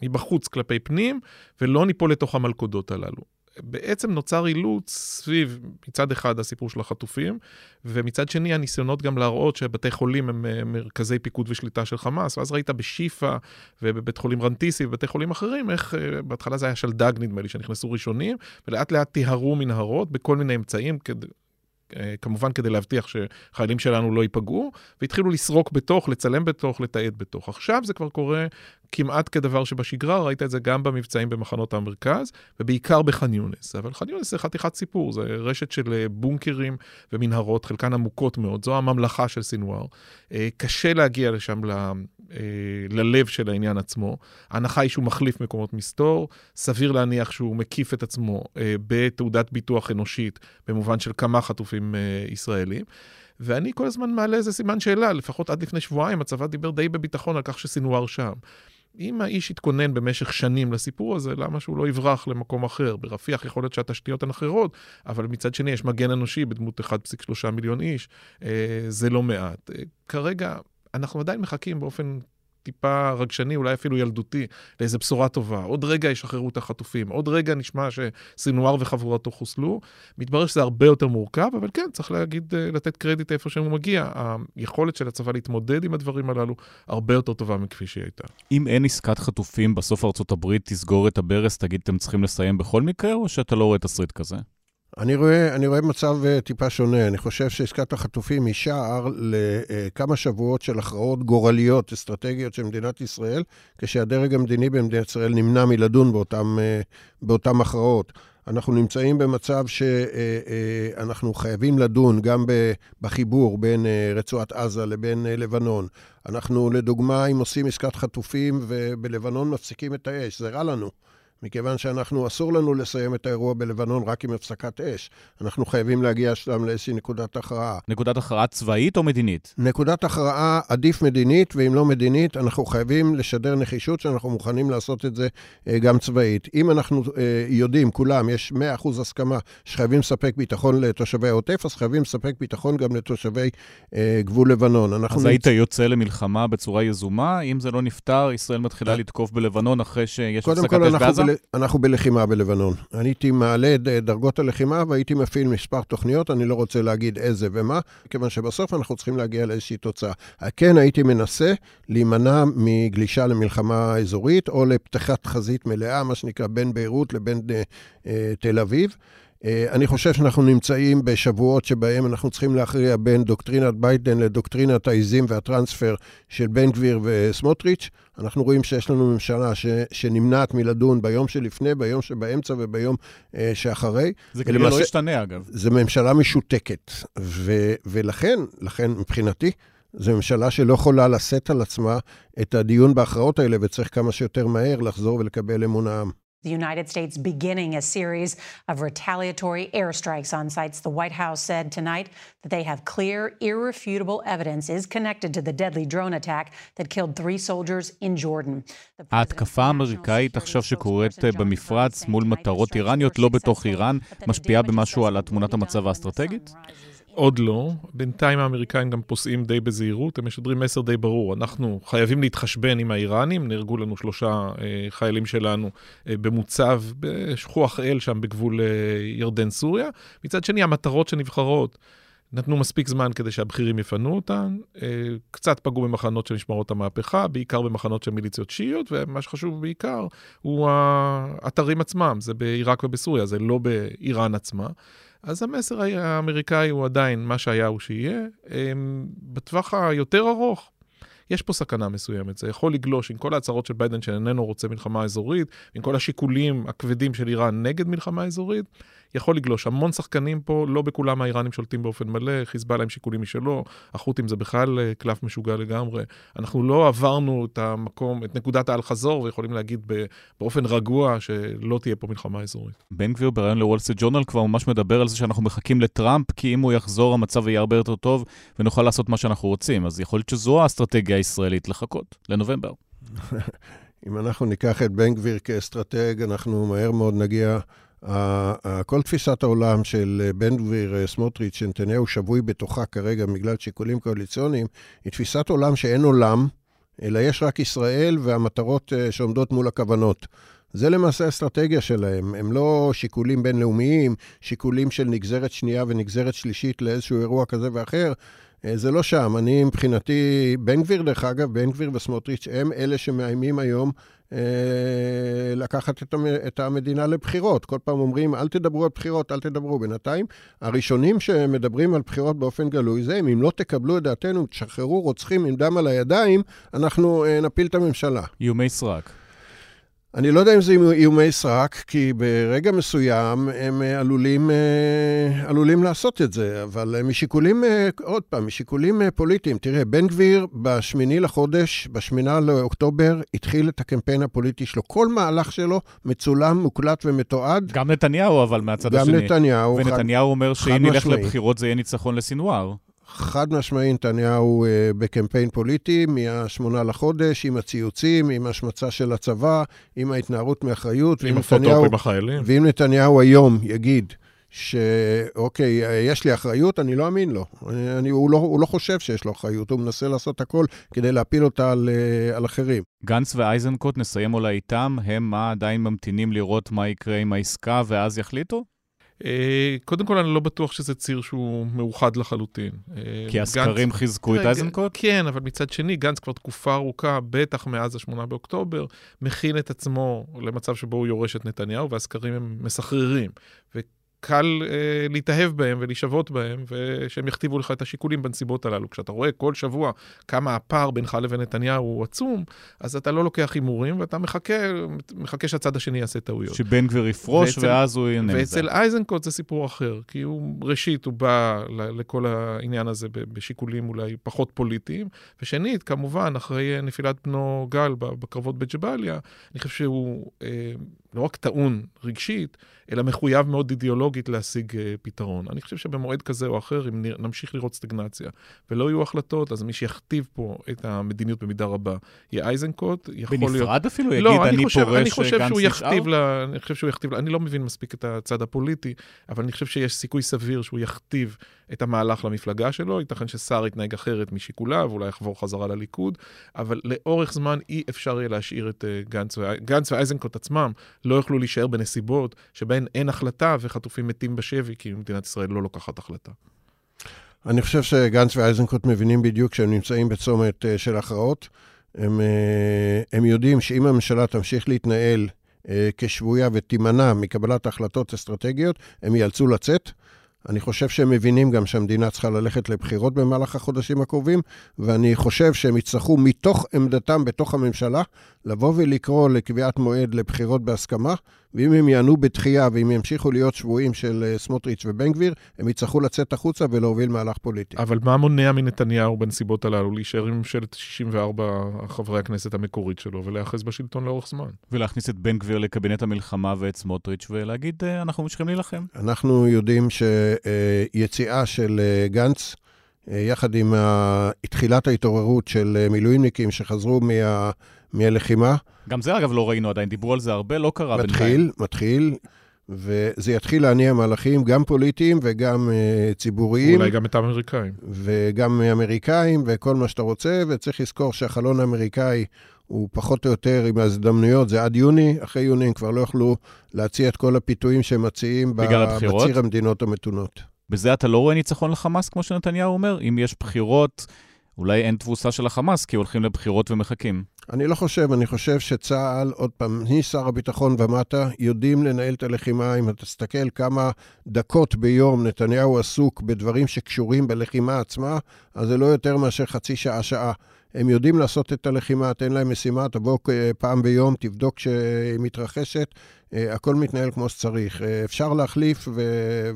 מבחוץ כלפי פנים, ולא ניפול לתוך המלכודות הללו. בעצם נוצר אילוץ סביב מצד אחד הסיפור של החטופים, ומצד שני הניסיונות גם להראות שבתי חולים הם אה, מרכזי פיקוד ושליטה של חמאס, ואז ראית בשיפא ובבית חולים רנטיסי ובתי חולים אחרים, איך אה, בהתחלה זה היה שלדג נדמה לי, שנכנסו ראשונים, ולאט לאט טיהרו מנהרות בכל מיני אמצעים, כדי, כמובן כדי להבטיח שחיילים שלנו לא ייפגעו, והתחילו לסרוק בתוך, לצלם בתוך, לתעד בתוך. עכשיו זה כבר קורה כמעט כדבר שבשגרה, ראית את זה גם במבצעים במחנות המרכז, ובעיקר בח'אן יונס. אבל ח'אן יונס זה חתיכת סיפור, זה רשת של אה, בונקרים ומנהרות, חלקן עמוקות מאוד, זו הממלכה של סינואר. אה, קשה להגיע לשם ל... אה, ללב של העניין עצמו. ההנחה היא שהוא מחליף מקומות מסתור, סביר להניח שהוא מקיף את עצמו אה, בתעודת ביטוח אנושית, במובן של כמה חטופים אה, ישראלים. ואני כל הזמן מעלה איזה סימן שאלה, לפחות עד לפני שבועיים הצבא דיבר די בביטחון על כך שסינואר שם. אם האיש יתכונן במשך שנים לסיפור הזה, למה שהוא לא יברח למקום אחר? ברפיח יכול להיות שהתשתיות הן אחרות, אבל מצד שני יש מגן אנושי בדמות 1.3 מיליון איש, אה, זה לא מעט. אה, כרגע אנחנו עדיין מחכים באופן טיפה רגשני, אולי אפילו ילדותי, לאיזה בשורה טובה. עוד רגע ישחררו את החטופים, עוד רגע נשמע שסינואר וחבורתו חוסלו. מתברר שזה הרבה יותר מורכב, אבל כן, צריך להגיד, אה, לתת קרדיט איפה שהוא מגיע. היכולת של הצבא להתמודד עם הדברים הללו הרבה יותר טובה מכפי שהיא הייתה. אם אין עסקת חטופים, בסוף ארצות הברית תסגור את הברז, תגיד, אתם צריכים לסיים בכל מקרה, או שאתה לא רואה תסריט כזה? אני רואה, אני רואה מצב uh, טיפה שונה. אני חושב שעסקת החטופים היא שער לכמה שבועות של הכרעות גורליות, אסטרטגיות של מדינת ישראל, כשהדרג המדיני במדינת ישראל נמנע מלדון באותם, uh, באותם הכרעות. אנחנו נמצאים במצב שאנחנו חייבים לדון גם בחיבור בין רצועת עזה לבין לבנון. אנחנו, לדוגמה, אם עושים עסקת חטופים ובלבנון מפסיקים את האש, זה רע לנו. מכיוון שאנחנו, אסור לנו לסיים את האירוע בלבנון רק עם הפסקת אש. אנחנו חייבים להגיע שם לאיזושהי נקודת הכרעה. נקודת הכרעה צבאית או מדינית? נקודת הכרעה עדיף מדינית, ואם לא מדינית, אנחנו חייבים לשדר נחישות שאנחנו מוכנים לעשות את זה אה, גם צבאית. אם אנחנו אה, יודעים, כולם, יש 100% הסכמה שחייבים לספק ביטחון לתושבי העוטף, אז חייבים לספק ביטחון גם לתושבי אה, גבול לבנון. אז נמצ... היית יוצא למלחמה בצורה יזומה? אם זה לא נפתר, ישראל מתחילה לתקוף בלבנון אחרי שיש הפסקת אש בעזה? אנחנו בלחימה בלבנון. אני הייתי מעלה את דרגות הלחימה והייתי מפעיל מספר תוכניות, אני לא רוצה להגיד איזה ומה, כיוון שבסוף אנחנו צריכים להגיע לאיזושהי תוצאה. כן הייתי מנסה להימנע מגלישה למלחמה אזורית או לפתיחת חזית מלאה, מה שנקרא בין ביירות לבין אה, אה, תל אביב. אה, אני חושב שאנחנו נמצאים בשבועות שבהם אנחנו צריכים להכריע בין דוקטרינת ביידן לדוקטרינת העיזים והטרנספר של בן גביר וסמוטריץ'. אנחנו רואים שיש לנו ממשלה ש, שנמנעת מלדון ביום שלפני, ביום שבאמצע וביום אה, שאחרי. זה כנראה לא ישתנה, אגב. זו ממשלה משותקת, ו, ולכן, לכן מבחינתי, זו ממשלה שלא יכולה לשאת על עצמה את הדיון בהכרעות האלה, וצריך כמה שיותר מהר לחזור ולקבל אמון העם. The United States beginning a series of retaliatory airstrikes on sites. The White House said tonight that they have clear, irrefutable evidence is connected to the deadly drone attack that killed three soldiers in Jordan. ההתקפה האמריקאית עכשיו שקורית במפרץ מול מטרות איראניות לא בתוך איראן, משפיעה במשהו על תמונת המצב האסטרטגית? עוד לא. בינתיים האמריקאים גם פוסעים די בזהירות, הם משדרים מסר די ברור. אנחנו חייבים להתחשבן עם האיראנים, נהרגו לנו שלושה אה, חיילים שלנו אה, במוצב בשכוח אל שם בגבול אה, ירדן-סוריה. מצד שני, המטרות שנבחרות נתנו מספיק זמן כדי שהבכירים יפנו אותן, אה, קצת פגעו במחנות של משמרות המהפכה, בעיקר במחנות של מיליציות שיעיות, ומה שחשוב בעיקר הוא האתרים עצמם, זה בעיראק ובסוריה, זה לא באיראן עצמה. אז המסר האמריקאי הוא עדיין מה שהיה הוא שיהיה. אמ, בטווח היותר ארוך, יש פה סכנה מסוימת. זה יכול לגלוש עם כל ההצהרות של ביידן שאיננו רוצה מלחמה אזורית, עם כל השיקולים הכבדים של איראן נגד מלחמה אזורית. יכול לגלוש. המון שחקנים פה, לא בכולם האיראנים שולטים באופן מלא, חיזבאללה עם שיקולים משלו, החות'ים זה בכלל אה, קלף משוגע לגמרי. אנחנו לא עברנו את המקום, את נקודת האל-חזור, ויכולים להגיד באופן רגוע שלא תהיה פה מלחמה אזורית. בן גביר בריאיון לוול סטריט ג'ורנל כבר ממש מדבר על זה שאנחנו מחכים לטראמפ, כי אם הוא יחזור המצב יהיה הרבה יותר טוב, ונוכל לעשות מה שאנחנו רוצים. אז יכול להיות שזו האסטרטגיה הישראלית לחכות, לנובמבר. אם אנחנו ניקח את בן גביר כאסטרטג, אנחנו מהר מאוד נגיע כל תפיסת העולם של בן גביר, אה, סמוטריץ', שנתניהו שבוי בתוכה כרגע בגלל שיקולים קואליציוניים, היא תפיסת עולם שאין עולם, אלא יש רק ישראל והמטרות אה, שעומדות מול הכוונות. זה למעשה האסטרטגיה שלהם. הם לא שיקולים בינלאומיים, שיקולים של נגזרת שנייה ונגזרת שלישית לאיזשהו אירוע כזה ואחר. אה, זה לא שם. אני מבחינתי, בן גביר, דרך אגב, בן גביר וסמוטריץ', הם אלה שמאיימים היום אה, לקחת את המדינה לבחירות. כל פעם אומרים, אל תדברו על בחירות, אל תדברו. בינתיים, הראשונים שמדברים על בחירות באופן גלוי זה הם, אם לא תקבלו את דעתנו, תשחררו רוצחים עם דם על הידיים, אנחנו אה, נפיל את הממשלה. איומי סרק. אני לא יודע אם זה איומי סרק, כי ברגע מסוים הם אה, עלולים, אה, עלולים לעשות את זה, אבל משיקולים, אה, עוד פעם, משיקולים פוליטיים. תראה, בן גביר בשמיני לחודש, בשמינה לאוקטובר, התחיל את הקמפיין הפוליטי שלו. כל מהלך שלו מצולם, מוקלט ומתועד. גם נתניהו, אבל מהצד גם השני. גם נתניהו. ונתניהו חד, אומר שאם נלך לבחירות זה יהיה ניצחון לסינואר. חד משמעי נתניהו אה, בקמפיין פוליטי, מה-8 לחודש, עם הציוצים, עם השמצה של הצבא, עם ההתנערות מאחריות. עם הפוטו עם החיילים. ואם נתניהו היום יגיד שאוקיי, יש לי אחריות, אני לא אאמין לו. אני, הוא, לא, הוא לא חושב שיש לו אחריות, הוא מנסה לעשות הכל כדי להפיל אותה על, אה, על אחרים. גנץ ואייזנקוט, נסיים אולי איתם, הם מה, עדיין ממתינים לראות מה יקרה עם העסקה ואז יחליטו? אה, קודם כל, אני לא בטוח שזה ציר שהוא מאוחד לחלוטין. אה, כי הסקרים גנץ... חיזקו את אייזנקוט? כן, אבל מצד שני, גנץ כבר תקופה ארוכה, בטח מאז ה-8 באוקטובר, מכין את עצמו למצב שבו הוא יורש את נתניהו, והסקרים הם מסחררים. קל אה, להתאהב בהם ולהישבות בהם, ושהם יכתיבו לך את השיקולים בנסיבות הללו. כשאתה רואה כל שבוע כמה הפער בינך לבין נתניהו הוא עצום, אז אתה לא לוקח הימורים, ואתה מחכה, מחכה שהצד השני יעשה טעויות. שבן גביר יפרוש, ואצל, ואז הוא ינהל את זה. ואצל אייזנקוט זה סיפור אחר, כי הוא, ראשית, הוא בא לכל העניין הזה בשיקולים אולי פחות פוליטיים, ושנית, כמובן, אחרי נפילת בנו גל בקרבות בג'באליה, אני חושב שהוא... אה, לא רק טעון רגשית, אלא מחויב מאוד אידיאולוגית להשיג uh, פתרון. אני חושב שבמועד כזה או אחר, אם נמשיך לראות סטגנציה ולא יהיו החלטות, אז מי שיכתיב פה את המדיניות במידה רבה יהיה איזנקוט. יכול בנפרד להיות... אפילו? לא, יגיד, אני, חושב, פורש, אני חושב שהוא יכתיב לה, אני חושב שהוא יכתיב לה, אני לא מבין מספיק את הצד הפוליטי, אבל אני חושב שיש סיכוי סביר שהוא יכתיב את המהלך למפלגה שלו. ייתכן שסער יתנהג אחרת משיקוליו, אולי יחבור חזרה לליכוד, אבל לאורך זמן אי אפשר יהיה להשאיר את uh, גנץ, גנץ ואייזנקוט עצמם לא יוכלו להישאר בנסיבות שבהן אין החלטה וחטופים מתים בשבי, כי מדינת ישראל לא לוקחת החלטה. אני חושב שגנץ ואייזנקוט מבינים בדיוק שהם נמצאים בצומת uh, של הכרעות. הם, uh, הם יודעים שאם הממשלה תמשיך להתנהל uh, כשבויה ותימנע מקבלת החלטות אסטרטגיות, הם ייאלצו לצאת. אני חושב שהם מבינים גם שהמדינה צריכה ללכת לבחירות במהלך החודשים הקרובים, ואני חושב שהם יצטרכו מתוך עמדתם בתוך הממשלה לבוא ולקרוא לקביעת מועד לבחירות בהסכמה, ואם הם יענו בתחייה ואם ימשיכו להיות שבויים של אה, סמוטריץ' ובן גביר, הם יצטרכו לצאת החוצה ולהוביל מהלך פוליטי. אבל מה מונע מנתניהו בנסיבות הללו להישאר עם ממשלת 64 חברי הכנסת המקורית שלו ולהיאחז בשלטון לאורך זמן? ולהכניס את בן גביר לקבינט המלחמה ואת סמוטריץ' ולהגיד, אה, אנחנו ממשיכים להילחם. אנחנו יודעים שיציאה של אה, גנץ, יחד עם תחילת ההתעוררות של מילואימניקים שחזרו מה... מהלחימה. גם זה, אגב, לא ראינו עדיין, דיברו על זה הרבה, לא קרה מתחיל, בינתיים. מתחיל, מתחיל, וזה יתחיל להניע מהלכים גם פוליטיים וגם uh, ציבוריים. אולי גם את האמריקאים. וגם אמריקאים וכל מה שאתה רוצה, וצריך לזכור שהחלון האמריקאי הוא פחות או יותר עם ההזדמנויות, זה עד יוני, אחרי יוני הם כבר לא יוכלו להציע את כל הפיתויים שהם מציעים בציר המדינות המתונות. בזה אתה לא רואה ניצחון לחמאס, כמו שנתניהו אומר? אם יש בחירות, אולי אין תבוסה של החמאס, כי הולכים לבחירות ומחכים. אני לא חושב, אני חושב שצה"ל, עוד פעם, משר הביטחון ומטה, יודעים לנהל את הלחימה. אם אתה תסתכל כמה דקות ביום נתניהו עסוק בדברים שקשורים בלחימה עצמה, אז זה לא יותר מאשר חצי שעה-שעה. הם יודעים לעשות את הלחימה, תן להם משימה, תבוא פעם ביום, תבדוק שהיא מתרחשת, אה, הכל מתנהל כמו שצריך. אה, אפשר להחליף,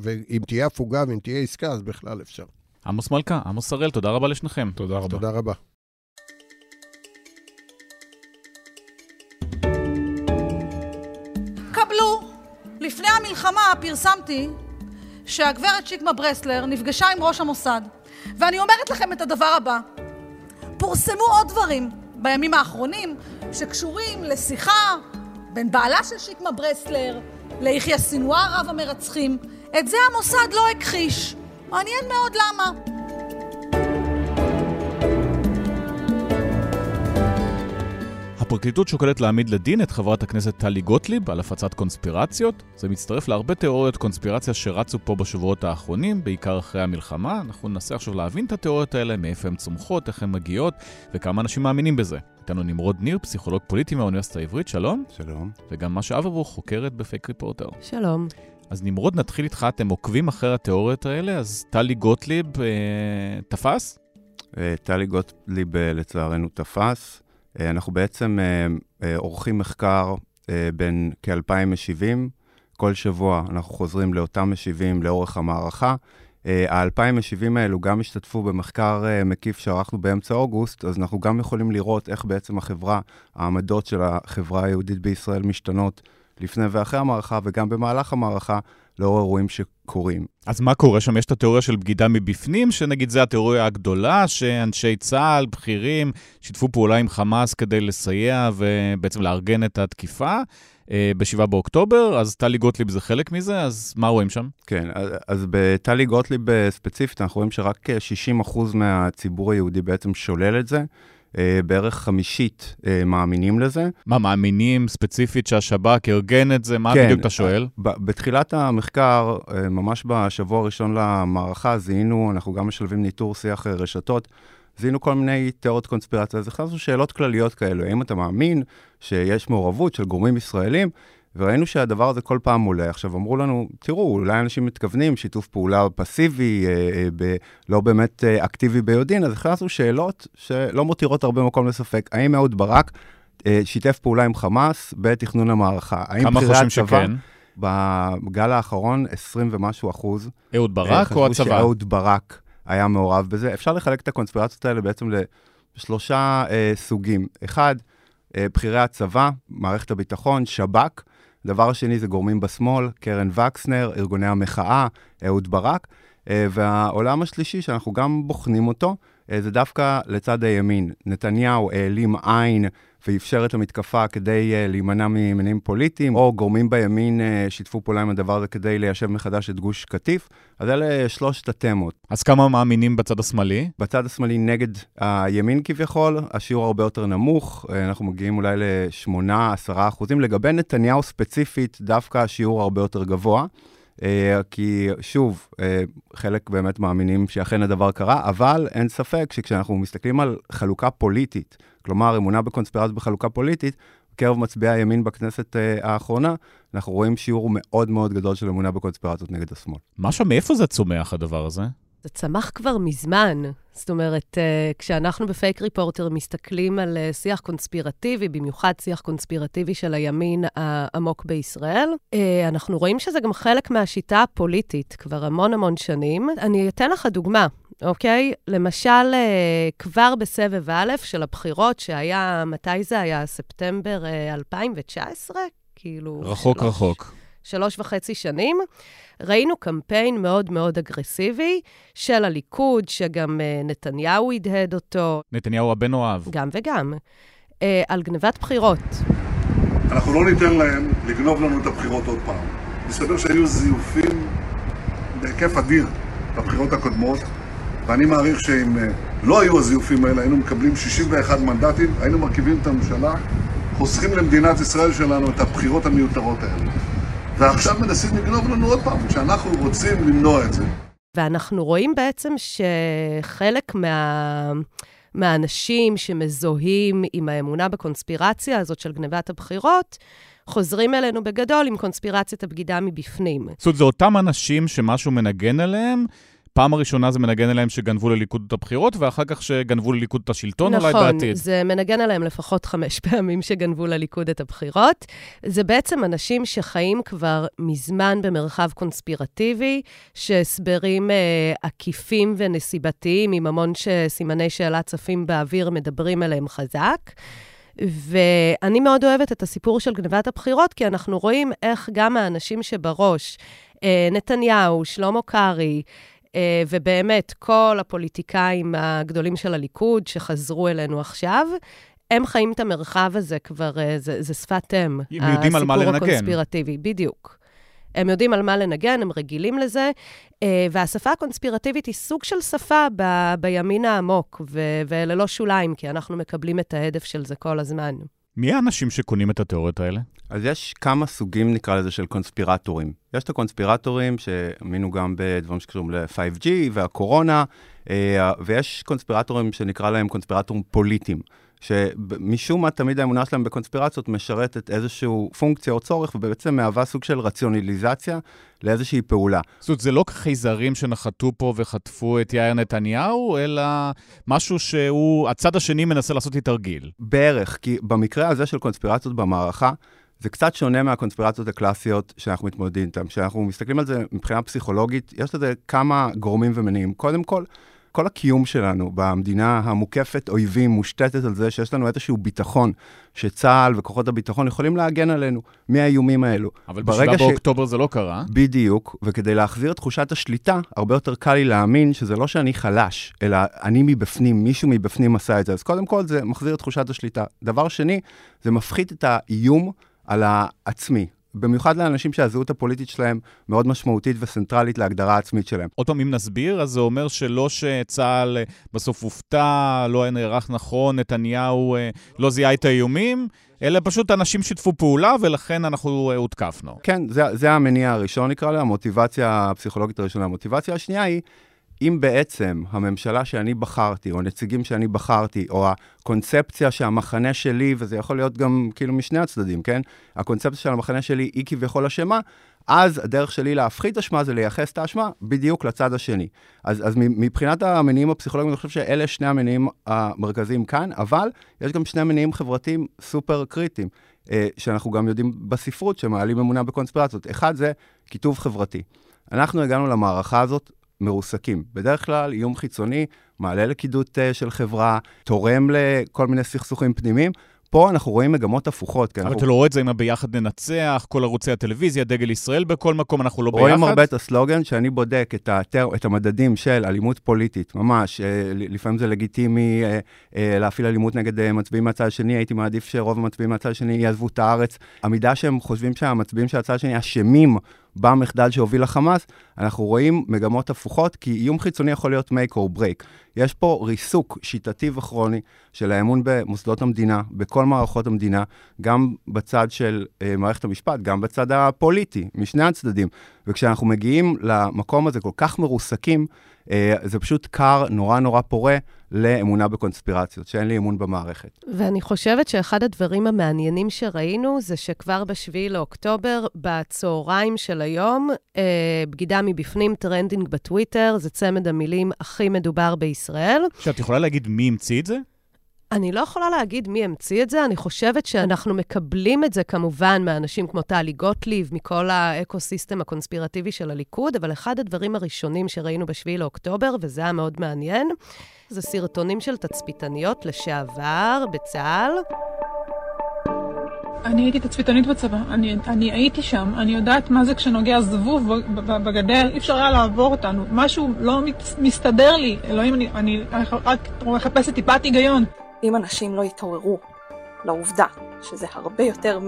ואם תהיה הפוגה ואם תהיה עסקה, אז בכלל אפשר. עמוס מלכה, עמוס הראל, תודה רבה לשניכם. תודה רבה. תודה רבה. לפני המלחמה פרסמתי שהגברת שקמה ברסלר נפגשה עם ראש המוסד. ואני אומרת לכם את הדבר הבא: פורסמו עוד דברים בימים האחרונים שקשורים לשיחה בין בעלה של שקמה ברסלר ליחיא סנוואר, רב המרצחים. את זה המוסד לא הכחיש. מעניין מאוד למה. הפרקליטות שוקלת להעמיד לדין את חברת הכנסת טלי גוטליב על הפצת קונספירציות. זה מצטרף להרבה תיאוריות קונספירציה שרצו פה בשבועות האחרונים, בעיקר אחרי המלחמה. אנחנו ננסה עכשיו להבין את התיאוריות האלה, מאיפה הן צומחות, איך הן מגיעות, וכמה אנשים מאמינים בזה. איתנו נמרוד ניר, פסיכולוג פוליטי מהאוניברסיטה העברית, שלום. שלום. וגם משה אברבוך, חוקרת בפייק ריפורטר. שלום. אז נמרוד, נתחיל איתך, אתם עוקבים אחרי התיאוריות האלה, אז טלי גוטליב אה, תפס? אה, טלי גוטליב אה, לצערנו תפס. אה, אנחנו בעצם אה, אה, עורכים מחקר בין כ-2,000 משיבים. כל שבוע אנחנו חוזרים לאותם משיבים לאורך המערכה. ה-2,000 משיבים האלו גם השתתפו במחקר מקיף שערכנו באמצע אוגוסט, אז אנחנו גם יכולים לראות איך בעצם החברה, העמדות של החברה היהודית בישראל משתנות לפני ואחרי המערכה, וגם במהלך המערכה, לאור אירועים שקורים. אז מה קורה שם? יש את התיאוריה של בגידה מבפנים, שנגיד זו התיאוריה הגדולה, שאנשי צה"ל, בכירים, שיתפו פעולה עם חמאס כדי לסייע ובעצם לארגן את התקיפה. אה, ב-7 באוקטובר, אז טלי גוטליב זה חלק מזה, אז מה רואים שם? כן, אז, בטלי גוטליב אה, ספציפית, אנחנו רואים שרק 60% מהציבור היהודי בעצם שולל את זה. אה, בערך חמישית אה, מאמינים לזה. מה, מאמינים ספציפית שהשב"כ ארגן את זה? מה כן, בדיוק אתה שואל? בתחילת המחקר, אה, ממש בשבוע הראשון למערכה, זיהינו, אנחנו גם משלבים ניטור שיח רשתות, זיהינו כל מיני תיאוריות קונספירציה, אז הכנסנו שאלות כלליות כאלו, האם אתה מאמין שיש מעורבות של גורמים ישראלים? וראינו שהדבר הזה כל פעם עולה. עכשיו, אמרו לנו, תראו, אולי אנשים מתכוונים, שיתוף פעולה פסיבי, אה, אה, ב, לא באמת אה, אקטיבי ביודעין, אז הכנסנו שאלות שלא מותירות הרבה מקום לספק. האם אהוד ברק אה, שיתף פעולה עם חמאס בתכנון המערכה? כמה חושבים שכן? בגל האחרון, 20 ומשהו אחוז. אהוד ברק או הצבא? חשבו שאהוד ברק היה מעורב בזה. אפשר לחלק את הקונספירציות האלה בעצם לשלושה אה, סוגים. אחד, אה, בכירי הצבא, מערכת הביטחון, שב"כ. דבר שני זה גורמים בשמאל, קרן וקסנר, ארגוני המחאה, אהוד ברק. אה, והעולם השלישי, שאנחנו גם בוחנים אותו, אה, זה דווקא לצד הימין. נתניהו העלים עין ואפשר את המתקפה כדי uh, להימנע ממניעים פוליטיים, או גורמים בימין uh, שיתפו פעולה עם הדבר הזה כדי ליישב מחדש את גוש קטיף. אז אלה שלושת התמות. אז כמה מאמינים בצד השמאלי? בצד השמאלי נגד הימין כביכול, השיעור הרבה יותר נמוך, uh, אנחנו מגיעים אולי ל-8-10 אחוזים. לגבי נתניהו ספציפית, דווקא השיעור הרבה יותר גבוה. Uh, כי שוב, uh, חלק באמת מאמינים שאכן הדבר קרה, אבל אין ספק שכשאנחנו מסתכלים על חלוקה פוליטית, כלומר אמונה בקונספירציה בחלוקה פוליטית, בקרב מצביעי הימין בכנסת uh, האחרונה, אנחנו רואים שיעור מאוד מאוד גדול של אמונה בקונספירציות נגד השמאל. משהו, מאיפה זה צומח הדבר הזה? זה צמח כבר מזמן. זאת אומרת, uh, כשאנחנו בפייק ריפורטר מסתכלים על uh, שיח קונספירטיבי, במיוחד שיח קונספירטיבי של הימין העמוק בישראל, uh, אנחנו רואים שזה גם חלק מהשיטה הפוליטית כבר המון המון שנים. אני אתן לך דוגמה. אוקיי? למשל, כבר בסבב א' של הבחירות, שהיה, מתי זה היה? ספטמבר 2019? כאילו... רחוק שלוש, רחוק. שלוש וחצי שנים. ראינו קמפיין מאוד מאוד אגרסיבי של הליכוד, שגם uh, נתניהו הדהד אותו. נתניהו הבן אוהב. גם וגם. Uh, על גנבת בחירות. אנחנו לא ניתן להם לגנוב לנו את הבחירות עוד פעם. מסתבר שהיו זיופים בהיקף אדיר בבחירות הקודמות, ואני מעריך שאם uh, לא היו הזיופים האלה, היינו מקבלים 61 מנדטים, היינו מרכיבים את הממשלה, חוסכים למדינת ישראל שלנו את הבחירות המיותרות האלה. ועכשיו מנסים לגנוב לנו עוד פעם, כשאנחנו רוצים למנוע את זה. ואנחנו רואים בעצם שחלק מה... מהאנשים שמזוהים עם האמונה בקונספירציה הזאת של גנבת הבחירות, חוזרים אלינו בגדול עם קונספירציית הבגידה מבפנים. זאת אומרת, זה אותם אנשים שמשהו מנגן עליהם, פעם הראשונה זה מנגן עליהם שגנבו לליכוד את הבחירות, ואחר כך שגנבו לליכוד את השלטון נכון, אולי בעתיד. נכון, זה מנגן עליהם לפחות חמש פעמים שגנבו לליכוד את הבחירות. זה בעצם אנשים שחיים כבר מזמן במרחב קונספירטיבי, שהסברים אה, עקיפים ונסיבתיים, עם המון סימני שאלה צפים באוויר, מדברים עליהם חזק. ואני מאוד אוהבת את הסיפור של גנבת הבחירות, כי אנחנו רואים איך גם האנשים שבראש, אה, נתניהו, שלמה קרעי, ובאמת, כל הפוליטיקאים הגדולים של הליכוד שחזרו אלינו עכשיו, הם חיים את המרחב הזה כבר, אה, זה, זה שפת אם. הם יודעים על מה לנגן. הסיפור הקונספירטיבי, בדיוק. הם יודעים על מה לנגן, הם רגילים לזה, אה, והשפה הקונספירטיבית היא סוג של שפה ב, בימין העמוק, ואלה לא שוליים, כי אנחנו מקבלים את ההדף של זה כל הזמן. מי האנשים שקונים את התיאוריות האלה? אז יש כמה סוגים, נקרא לזה, של קונספירטורים. יש את הקונספירטורים שהאמינו גם בדברים שקשורים ל-5G והקורונה, אה, ויש קונספירטורים שנקרא להם קונספירטורים פוליטיים. שמשום מה תמיד האמונה שלהם בקונספירציות משרתת איזושהי פונקציה או צורך, ובעצם מהווה סוג של רציונליזציה לאיזושהי פעולה. זאת אומרת, זה לא חייזרים שנחתו פה וחטפו את יאיר נתניהו, אלא משהו שהוא, הצד השני מנסה לעשות לי תרגיל. בערך, כי במקרה הזה של קונספירציות במערכה, זה קצת שונה מהקונספירציות הקלאסיות שאנחנו מתמודדים איתן. כשאנחנו מסתכלים על זה מבחינה פסיכולוגית, יש לזה כמה גורמים ומניעים. קודם כל, כל הקיום שלנו במדינה המוקפת אויבים מושתתת על זה שיש לנו איזשהו ביטחון, שצה"ל וכוחות הביטחון יכולים להגן עלינו מהאיומים האלו. אבל ב-7 ש... באוקטובר זה לא קרה. בדיוק, וכדי להחזיר את תחושת השליטה, הרבה יותר קל לי להאמין שזה לא שאני חלש, אלא אני מבפנים, מישהו מבפנים עשה את זה. אז קודם כל זה מחזיר את תחושת השליטה. דבר שני, זה מפחית את האיום על העצמי. במיוחד לאנשים שהזהות הפוליטית שלהם מאוד משמעותית וסנטרלית להגדרה העצמית שלהם. עוד פעם, אם נסביר, אז זה אומר שלא שצה"ל אה, בסוף הופתע, לא היה נערך נכון, נתניהו אה, לא זיהה את האיומים, אלא פשוט אנשים שיתפו פעולה, ולכן אנחנו אה, הותקפנו. כן, זה, זה המניע הראשון, נקרא לה, המוטיבציה הפסיכולוגית הראשונה. המוטיבציה השנייה היא אם בעצם הממשלה שאני בחרתי, או נציגים שאני בחרתי, או הקונספציה שהמחנה שלי, וזה יכול להיות גם כאילו משני הצדדים, כן? הקונספציה של המחנה שלי היא כביכול אשמה, אז הדרך שלי להפחית אשמה זה לייחס את האשמה בדיוק לצד השני. אז, אז מבחינת המניעים הפסיכולוגיים, אני חושב שאלה שני המניעים המרכזיים כאן, אבל יש גם שני מניעים חברתיים סופר קריטיים, אה, שאנחנו גם יודעים בספרות שמעלים אמונה בקונספירציות. אחד זה כיתוב חברתי. אנחנו הגענו למערכה הזאת מרוסקים. בדרך כלל איום חיצוני מעלה לכידות uh, של חברה, תורם לכל מיני סכסוכים פנימיים. פה אנחנו רואים מגמות הפוכות. אבל אנחנו... אתה לא רואה את זה עם הביחד ננצח, כל ערוצי הטלוויזיה, דגל ישראל, בכל מקום אנחנו לא רואים ביחד? רואים הרבה את הסלוגן, שאני בודק את, התר... את המדדים של אלימות פוליטית, ממש, אה, לפעמים זה לגיטימי אה, אה, להפעיל אלימות נגד אה, מצביעים מהצד השני, הייתי מעדיף שרוב המצביעים מהצד השני יעזבו את הארץ. המידה שהם חושבים שהמצביעים של הצד השני אשמים במחדל שהוביל לחמאס, אנחנו רואים מגמות הפוכות, כי איום חיצוני יכול להיות make or break. יש פה ריסוק שיטתי וכרוני של האמון במוסדות המדינה, בכל מערכות המדינה, גם בצד של אה, מערכת המשפט, גם בצד הפוליטי, משני הצדדים. וכשאנחנו מגיעים למקום הזה כל כך מרוסקים, זה פשוט כר נורא נורא פורה לאמונה בקונספירציות, שאין לי אמון במערכת. ואני חושבת שאחד הדברים המעניינים שראינו זה שכבר ב-7 לאוקטובר, בצהריים של היום, אה, בגידה מבפנים, trending בטוויטר, זה צמד המילים הכי מדובר בישראל. שאת יכולה להגיד מי המציא את זה? אני לא יכולה להגיד מי המציא את זה, אני חושבת שאנחנו מקבלים את זה כמובן מאנשים כמו טלי גוטליב, מכל האקו-סיסטם הקונספירטיבי של הליכוד, אבל אחד הדברים הראשונים שראינו ב-7 לאוקטובר, וזה היה מאוד מעניין, זה סרטונים של תצפיתניות לשעבר בצה"ל. אני הייתי תצפיתנית בצבא, אני, אני הייתי שם, אני יודעת מה זה כשנוגע זבוב בגדר, אי אפשר היה לעבור אותנו, משהו לא מסתדר לי, אלוהים, אני, אני רק מחפשת טיפת היגיון. אם אנשים לא יתעוררו לעובדה שזה הרבה יותר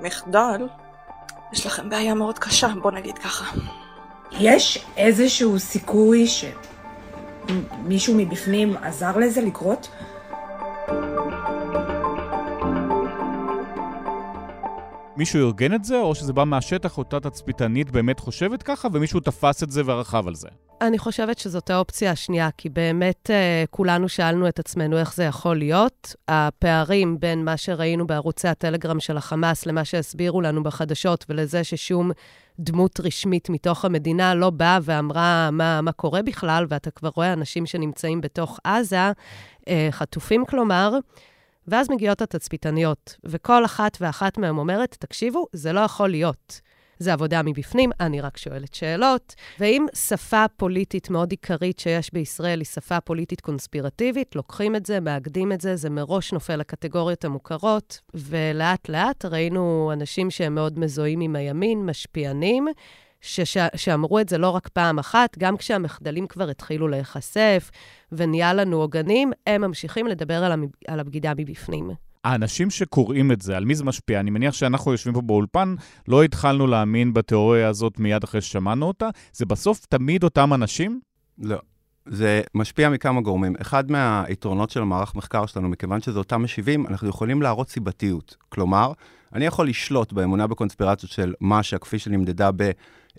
ממחדל, יש לכם בעיה מאוד קשה, בוא נגיד ככה. יש איזשהו סיכוי שמישהו מבפנים עזר לזה לקרות? מישהו ארגן את זה, או שזה בא מהשטח, אותה תצפיתנית באמת חושבת ככה, ומישהו תפס את זה ורכב על זה? אני חושבת שזאת האופציה השנייה, כי באמת uh, כולנו שאלנו את עצמנו איך זה יכול להיות. הפערים בין מה שראינו בערוצי הטלגרם של החמאס למה שהסבירו לנו בחדשות, ולזה ששום דמות רשמית מתוך המדינה לא באה ואמרה מה, מה קורה בכלל, ואתה כבר רואה אנשים שנמצאים בתוך עזה, uh, חטופים כלומר, ואז מגיעות התצפיתניות, וכל אחת ואחת מהן אומרת, תקשיבו, זה לא יכול להיות. זה עבודה מבפנים, אני רק שואלת שאלות. ואם שפה פוליטית מאוד עיקרית שיש בישראל היא שפה פוליטית קונספירטיבית, לוקחים את זה, מאגדים את זה, זה מראש נופל לקטגוריות המוכרות, ולאט-לאט ראינו אנשים שהם מאוד מזוהים עם הימין, משפיענים, שש, שאמרו את זה לא רק פעם אחת, גם כשהמחדלים כבר התחילו להיחשף ונהיה לנו עוגנים, הם ממשיכים לדבר על, המב... על הבגידה מבפנים. האנשים שקוראים את זה, על מי זה משפיע? אני מניח שאנחנו יושבים פה באולפן, לא התחלנו להאמין בתיאוריה הזאת מיד אחרי ששמענו אותה. זה בסוף תמיד אותם אנשים? לא. זה משפיע מכמה גורמים. אחד מהיתרונות של המערך מחקר שלנו, מכיוון שזה אותם משיבים, אנחנו יכולים להראות סיבתיות. כלומר, אני יכול לשלוט באמונה בקונספירציות של מאשה, כפי שנמדדה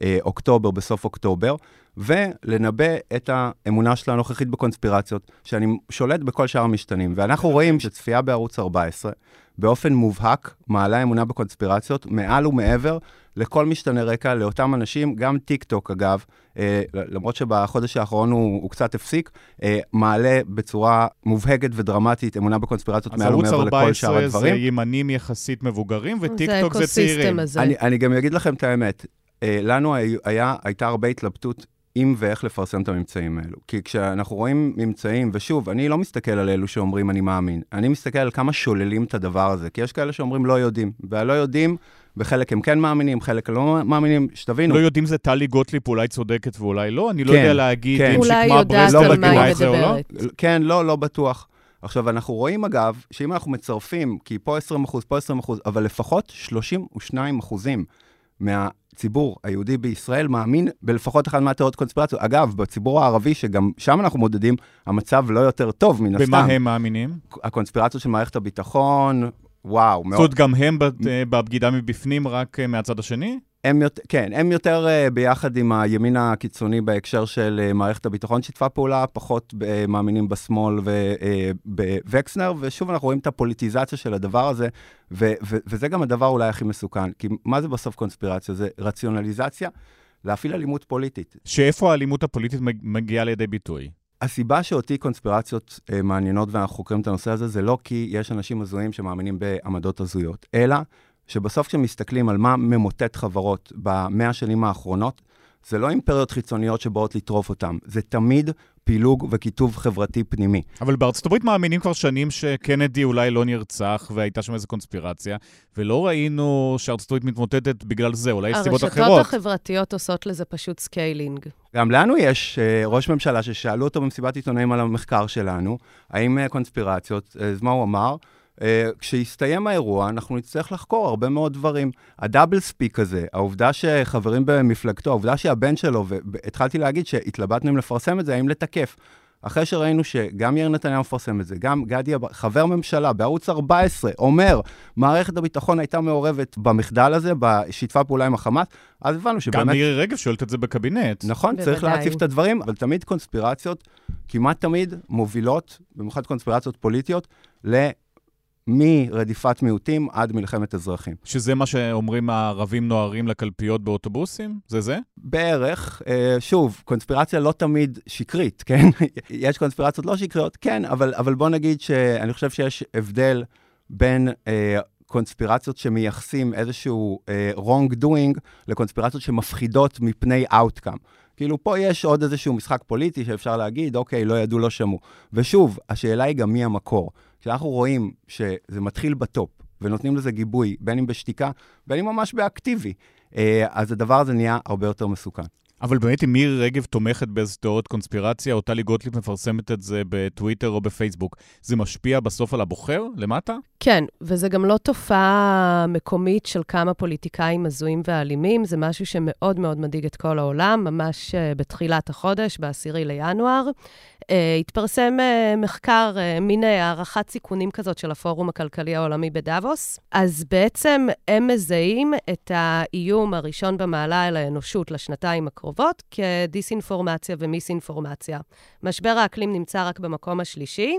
באוקטובר, בסוף אוקטובר, ולנבא את האמונה הנוכחית בקונספירציות, שאני שולט בכל שאר המשתנים. ואנחנו רואים שצפייה בערוץ 14, באופן מובהק, מעלה אמונה בקונספירציות מעל ומעבר לכל משתנה רקע, לאותם אנשים, גם טיק טוק אגב, אה, למרות שבחודש האחרון הוא, הוא קצת הפסיק, אה, מעלה בצורה מובהקת ודרמטית אמונה בקונספירציות מעל ומעבר לכל שאר הדברים. אז ערוץ 14 זה ימנים יחסית מבוגרים, וטיק טוק זה צעירים. הזה. אני, אני גם אגיד לכם את האמת, אה, לנו היה, הייתה הרבה התלבטות אם ואיך לפרסם את הממצאים האלו. כי כשאנחנו רואים ממצאים, ושוב, אני לא מסתכל על אלו שאומרים אני מאמין, אני מסתכל על כמה שוללים את הדבר הזה, כי יש כאלה שאומרים לא יודעים, והלא יודעים, בחלק הם כן מאמינים, חלק לא מאמינים, שתבינו. לא יודעים זה טלי גוטליב אולי צודקת ואולי לא, אני לא כן, יודע להגיד כן. אם שקמה ברסלר לא מגיעה את זה או לא. כן, לא, לא בטוח. עכשיו, אנחנו רואים, אגב, שאם אנחנו מצרפים, כי פה 20 אחוז, פה 20 אחוז, אבל לפחות 32 אחוזים מהציבור היהודי בישראל מאמין בלפחות אחת מהתיאוריות קונספירציות. אגב, בציבור הערבי, שגם שם אנחנו מודדים, המצב לא יותר טוב, מן הסתם. במה הם מאמינים? הקונספירציות של מערכת הביטחון, וואו, מאוד. זאת אומרת, גם הם בבגידה מבפנים, רק אה, מהצד השני? הם יותר, כן, הם יותר uh, ביחד עם הימין הקיצוני בהקשר של uh, מערכת הביטחון שיתפה פעולה, פחות uh, מאמינים בשמאל ובווקסנר, uh, ושוב אנחנו רואים את הפוליטיזציה של הדבר הזה, ו- ו- וזה גם הדבר אולי הכי מסוכן, כי מה זה בסוף קונספירציה? זה רציונליזציה, להפעיל אלימות פוליטית. שאיפה האלימות הפוליטית מגיעה לידי ביטוי? הסיבה שאותי קונספירציות uh, מעניינות ואנחנו חוקרים את הנושא הזה, זה לא כי יש אנשים הזויים שמאמינים בעמדות הזויות, אלא שבסוף כשמסתכלים על מה ממוטט חברות במאה השנים האחרונות, זה לא אימפריות חיצוניות שבאות לטרוף אותם, זה תמיד פילוג וקיטוב חברתי פנימי. אבל בארצות הברית מאמינים כבר שנים שקנדי אולי לא נרצח והייתה שם איזו קונספירציה, ולא ראינו שארצות הברית מתמוטטת בגלל זה, אולי יש סיבות אחרות. הרשתות החברתיות עושות לזה פשוט scaling. גם לנו יש uh, ראש ממשלה ששאלו אותו במסיבת עיתונאים על המחקר שלנו, האם uh, קונספירציות, אז uh, מה הוא אמר? Uh, כשיסתיים האירוע, אנחנו נצטרך לחקור הרבה מאוד דברים. ה double speak הזה, העובדה שחברים במפלגתו, העובדה שהבן שלו, והתחלתי להגיד שהתלבטנו אם לפרסם את זה, האם לתקף. אחרי שראינו שגם יאיר נתניהו מפרסם את זה, גם גדי, חבר ממשלה בערוץ 14, אומר, מערכת הביטחון הייתה מעורבת במחדל הזה, בשיתפה פעולה עם החמאס, אז הבנו שבאמת... גם מירי רגב שואלת את זה בקבינט. נכון, בוודאי. צריך להציף את הדברים, אבל תמיד קונספירציות, כמעט תמיד מובילות, במיוחד קונספירציות פוליטיות, ל... מרדיפת מיעוטים עד מלחמת אזרחים. שזה מה שאומרים הערבים נוהרים לקלפיות באוטובוסים? זה זה? בערך. אה, שוב, קונספירציה לא תמיד שקרית, כן? יש קונספירציות לא שקריות, כן, אבל, אבל בוא נגיד שאני חושב שיש הבדל בין... אה, קונספירציות שמייחסים איזשהו uh, wrong doing לקונספירציות שמפחידות מפני outcome. כאילו, פה יש עוד איזשהו משחק פוליטי שאפשר להגיד, אוקיי, לא ידעו, לא שמעו. ושוב, השאלה היא גם מי המקור. כשאנחנו רואים שזה מתחיל בטופ, ונותנים לזה גיבוי, בין אם בשתיקה, בין אם ממש באקטיבי, אה, אז הדבר הזה נהיה הרבה יותר מסוכן. אבל באמת, אם מירי רגב תומכת באיזו תיאוריית קונספירציה, או טלי גוטליב מפרסמת את זה בטוויטר או בפייסבוק, זה משפיע בסוף על הבוחר למטה? כן, וזה גם לא תופעה מקומית של כמה פוליטיקאים הזויים ואלימים, זה משהו שמאוד מאוד מדאיג את כל העולם, ממש אה, בתחילת החודש, ב-10 לינואר. Uh, התפרסם uh, מחקר, uh, מין הערכת סיכונים כזאת של הפורום הכלכלי העולמי בדאבוס. אז בעצם הם מזהים את האיום הראשון במעלה אל האנושות לשנתיים הקרובות כדיסאינפורמציה ומיסאינפורמציה. משבר האקלים נמצא רק במקום השלישי.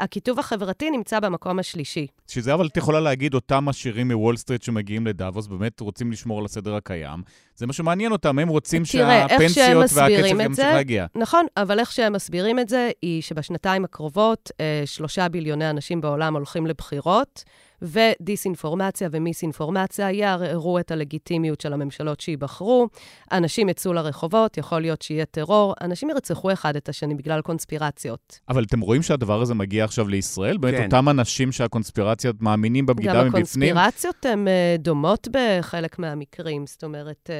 הכיתוב החברתי נמצא במקום השלישי. שזה אבל את יכולה להגיד, אותם עשירים מוול סטריט שמגיעים לדאבוס באמת רוצים לשמור על הסדר הקיים. זה מה שמעניין אותם, הם רוצים תראה, שהפנסיות והכסף ימשיך להגיע. נכון, אבל איך שהם מסבירים את זה, היא שבשנתיים הקרובות, אה, שלושה ביליוני אנשים בעולם הולכים לבחירות. ודיסאינפורמציה ומיסאינפורמציה יערערו את הלגיטימיות של הממשלות שייבחרו. אנשים יצאו לרחובות, יכול להיות שיהיה טרור, אנשים ירצחו אחד את השני בגלל קונספירציות. אבל אתם רואים שהדבר הזה מגיע עכשיו לישראל? באמת כן. אותם אנשים שהקונספירציות מאמינים בבגידה מבפנים? גם הקונספירציות הן uh, דומות בחלק מהמקרים. זאת אומרת,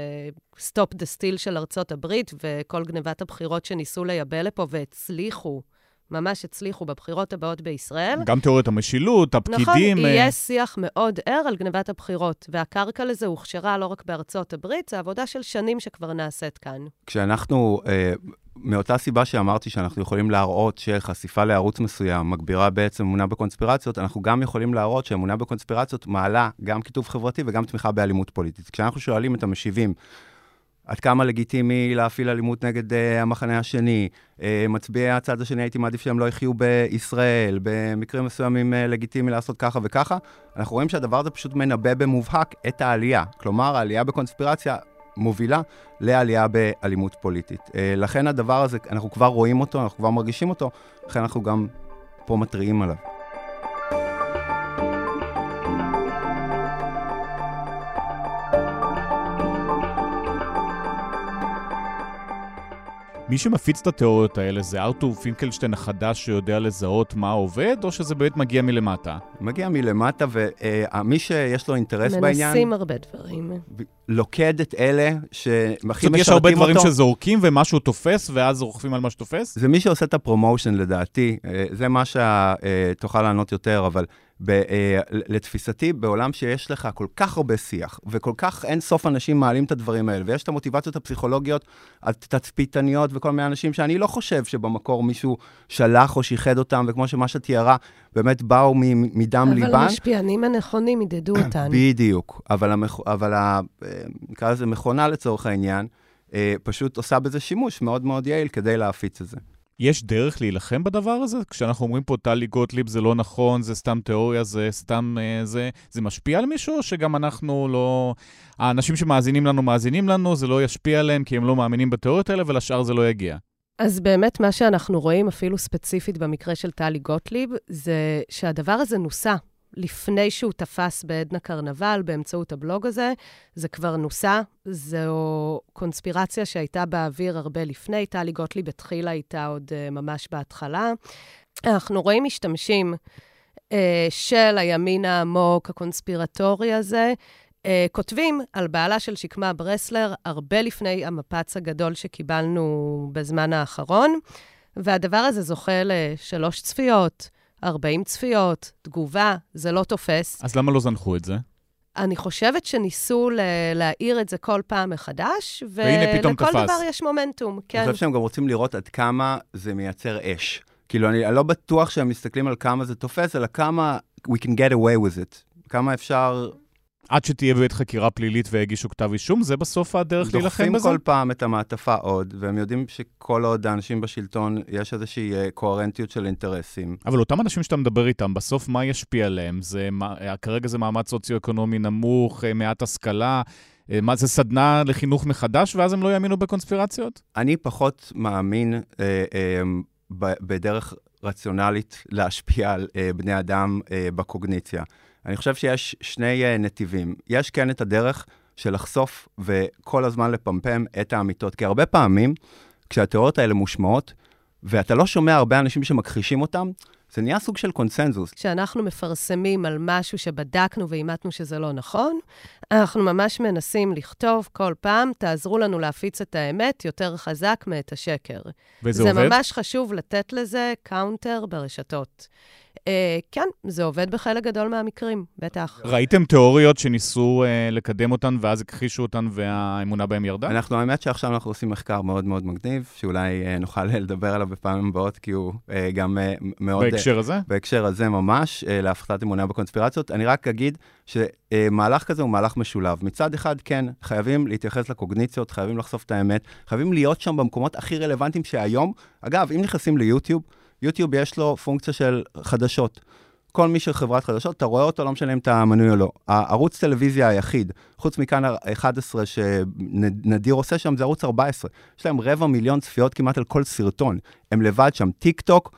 Stop the Steal של ארצות הברית וכל גנבת הבחירות שניסו לייבא לפה והצליחו. ממש הצליחו בבחירות הבאות בישראל. גם תיאוריית המשילות, הפקידים... נכון, יהיה שיח מאוד ער על גנבת הבחירות, והקרקע לזה הוכשרה לא רק בארצות הברית, זו עבודה של שנים שכבר נעשית כאן. כשאנחנו, אה, מאותה סיבה שאמרתי שאנחנו יכולים להראות שחשיפה לערוץ מסוים מגבירה בעצם אמונה בקונספירציות, אנחנו גם יכולים להראות שאמונה בקונספירציות מעלה גם כיתוב חברתי וגם תמיכה באלימות פוליטית. כשאנחנו שואלים את המשיבים, עד כמה לגיטימי להפעיל אלימות נגד uh, המחנה השני. Uh, מצביעי הצד השני, הייתי מעדיף שהם לא יחיו בישראל. במקרים מסוימים uh, לגיטימי לעשות ככה וככה. אנחנו רואים שהדבר הזה פשוט מנבא במובהק את העלייה. כלומר, העלייה בקונספירציה מובילה לעלייה באלימות פוליטית. Uh, לכן הדבר הזה, אנחנו כבר רואים אותו, אנחנו כבר מרגישים אותו, לכן אנחנו גם פה מתריעים עליו. מי שמפיץ את התיאוריות האלה זה ארתור פינקלשטיין החדש שיודע לזהות מה עובד, או שזה באמת מגיע מלמטה? מגיע מלמטה, ומי שיש לו אינטרס מנסים בעניין... מנסים הרבה דברים. לוקד את אלה שהכי משרתים אותו. זאת אומרת, יש הרבה דברים שזורקים ומשהו תופס, ואז רוכבים על מה שתופס? זה מי שעושה את הפרומושן לדעתי, אה, זה מה שתוכל לענות יותר, אבל ב, uh, לתפיסתי, בעולם שיש לך כל כך הרבה שיח, וכל כך אין סוף אנשים מעלים את הדברים האלה, ויש את המוטיבציות הפסיכולוגיות התצפיתניות וכל מיני אנשים שאני לא חושב שבמקור מישהו שלח או שיחד אותם, וכמו שמה שתיארה, באמת באו מדם אבל ליבן. אבל המשפיענים הנכונים ידדו אותנו. בדיוק, אבל, המכ... אבל ה... אה, נקרא לזה מכונה לצורך העניין, אה, פשוט עושה בזה שימוש מאוד מאוד יעיל כדי להפיץ את זה. יש דרך להילחם בדבר הזה? כשאנחנו אומרים פה טלי גוטליב זה לא נכון, זה סתם תיאוריה, זה סתם אה, זה, זה משפיע על מישהו, או שגם אנחנו לא... האנשים שמאזינים לנו מאזינים לנו, זה לא ישפיע עליהם כי הם לא מאמינים בתיאוריות האלה, ולשאר זה לא יגיע. אז באמת מה שאנחנו רואים, אפילו ספציפית במקרה של טלי גוטליב, זה שהדבר הזה נוסה. לפני שהוא תפס בעדנה קרנבל באמצעות הבלוג הזה, זה כבר נוסה. זו קונספירציה שהייתה באוויר הרבה לפני. טלי גוטליב התחילה איתה עוד uh, ממש בהתחלה. אנחנו רואים משתמשים uh, של הימין העמוק, הקונספירטורי הזה, uh, כותבים על בעלה של שקמה ברסלר הרבה לפני המפץ הגדול שקיבלנו בזמן האחרון, והדבר הזה זוכה לשלוש צפיות. 40 צפיות, תגובה, זה לא תופס. אז למה לא זנחו את זה? אני חושבת שניסו להעיר את זה כל פעם מחדש, והנה פתאום תפס. ולכל דבר יש מומנטום, כן. אני חושב שהם גם רוצים לראות עד כמה זה מייצר אש. כאילו, אני לא בטוח שהם מסתכלים על כמה זה תופס, אלא כמה we can get away with it. כמה אפשר עד שתהיה באמת חקירה פלילית ויגישו כתב אישום, זה בסוף הדרך להילחם בזה? דוחפים כל פעם את המעטפה עוד, והם יודעים שכל עוד האנשים בשלטון, יש איזושהי אה, קוהרנטיות של אינטרסים. אבל אותם אנשים שאתה מדבר איתם, בסוף מה ישפיע עליהם? זה, מה, כרגע זה מעמד סוציו-אקונומי נמוך, אה, מעט השכלה. אה, מה זה סדנה לחינוך מחדש, ואז הם לא יאמינו בקונספירציות? אני פחות מאמין אה, אה, בדרך רציונלית להשפיע על אה, בני אדם אה, בקוגניציה. אני חושב שיש שני uh, נתיבים. יש כן את הדרך של לחשוף וכל הזמן לפמפם את האמיתות. כי הרבה פעמים, כשהתיאוריות האלה מושמעות, ואתה לא שומע הרבה אנשים שמכחישים אותם, זה נהיה סוג של קונסנזוס. כשאנחנו מפרסמים על משהו שבדקנו ואימתנו שזה לא נכון, אנחנו ממש מנסים לכתוב כל פעם, תעזרו לנו להפיץ את האמת יותר חזק מאת השקר. וזה זה עובד? זה ממש חשוב לתת לזה counter ברשתות. אה, כן, זה עובד בחלק גדול מהמקרים, בטח. ראיתם תיאוריות שניסו אה, לקדם אותן ואז הכחישו אותן והאמונה בהן ירדה? אנחנו, האמת שעכשיו אנחנו עושים מחקר מאוד מאוד מגניב, שאולי אה, נוכל לדבר עליו בפעמים הבאות, כי הוא אה, גם אה, מאוד... בהקשר הזה? בהקשר הזה ממש, אה, להפחתת אמונה בקונספירציות. אני רק אגיד שמהלך כזה הוא מהלך משולב. מצד אחד, כן, חייבים להתייחס לקוגניציות, חייבים לחשוף את האמת, חייבים להיות שם במקומות הכי רלוונטיים שהיום, אגב, אם נכנסים ליוטיוב, יוטיוב יש לו פונקציה של חדשות. כל מי שחברת חדשות, אתה רואה אותו, לא משנה אם אתה מנוי או לא. הערוץ טלוויזיה היחיד, חוץ מכאן 11 שנדיר עושה שם, זה ערוץ 14. יש להם רבע מיליון צפיות כמעט על כל סרטון. הם לבד שם. טיק טוק,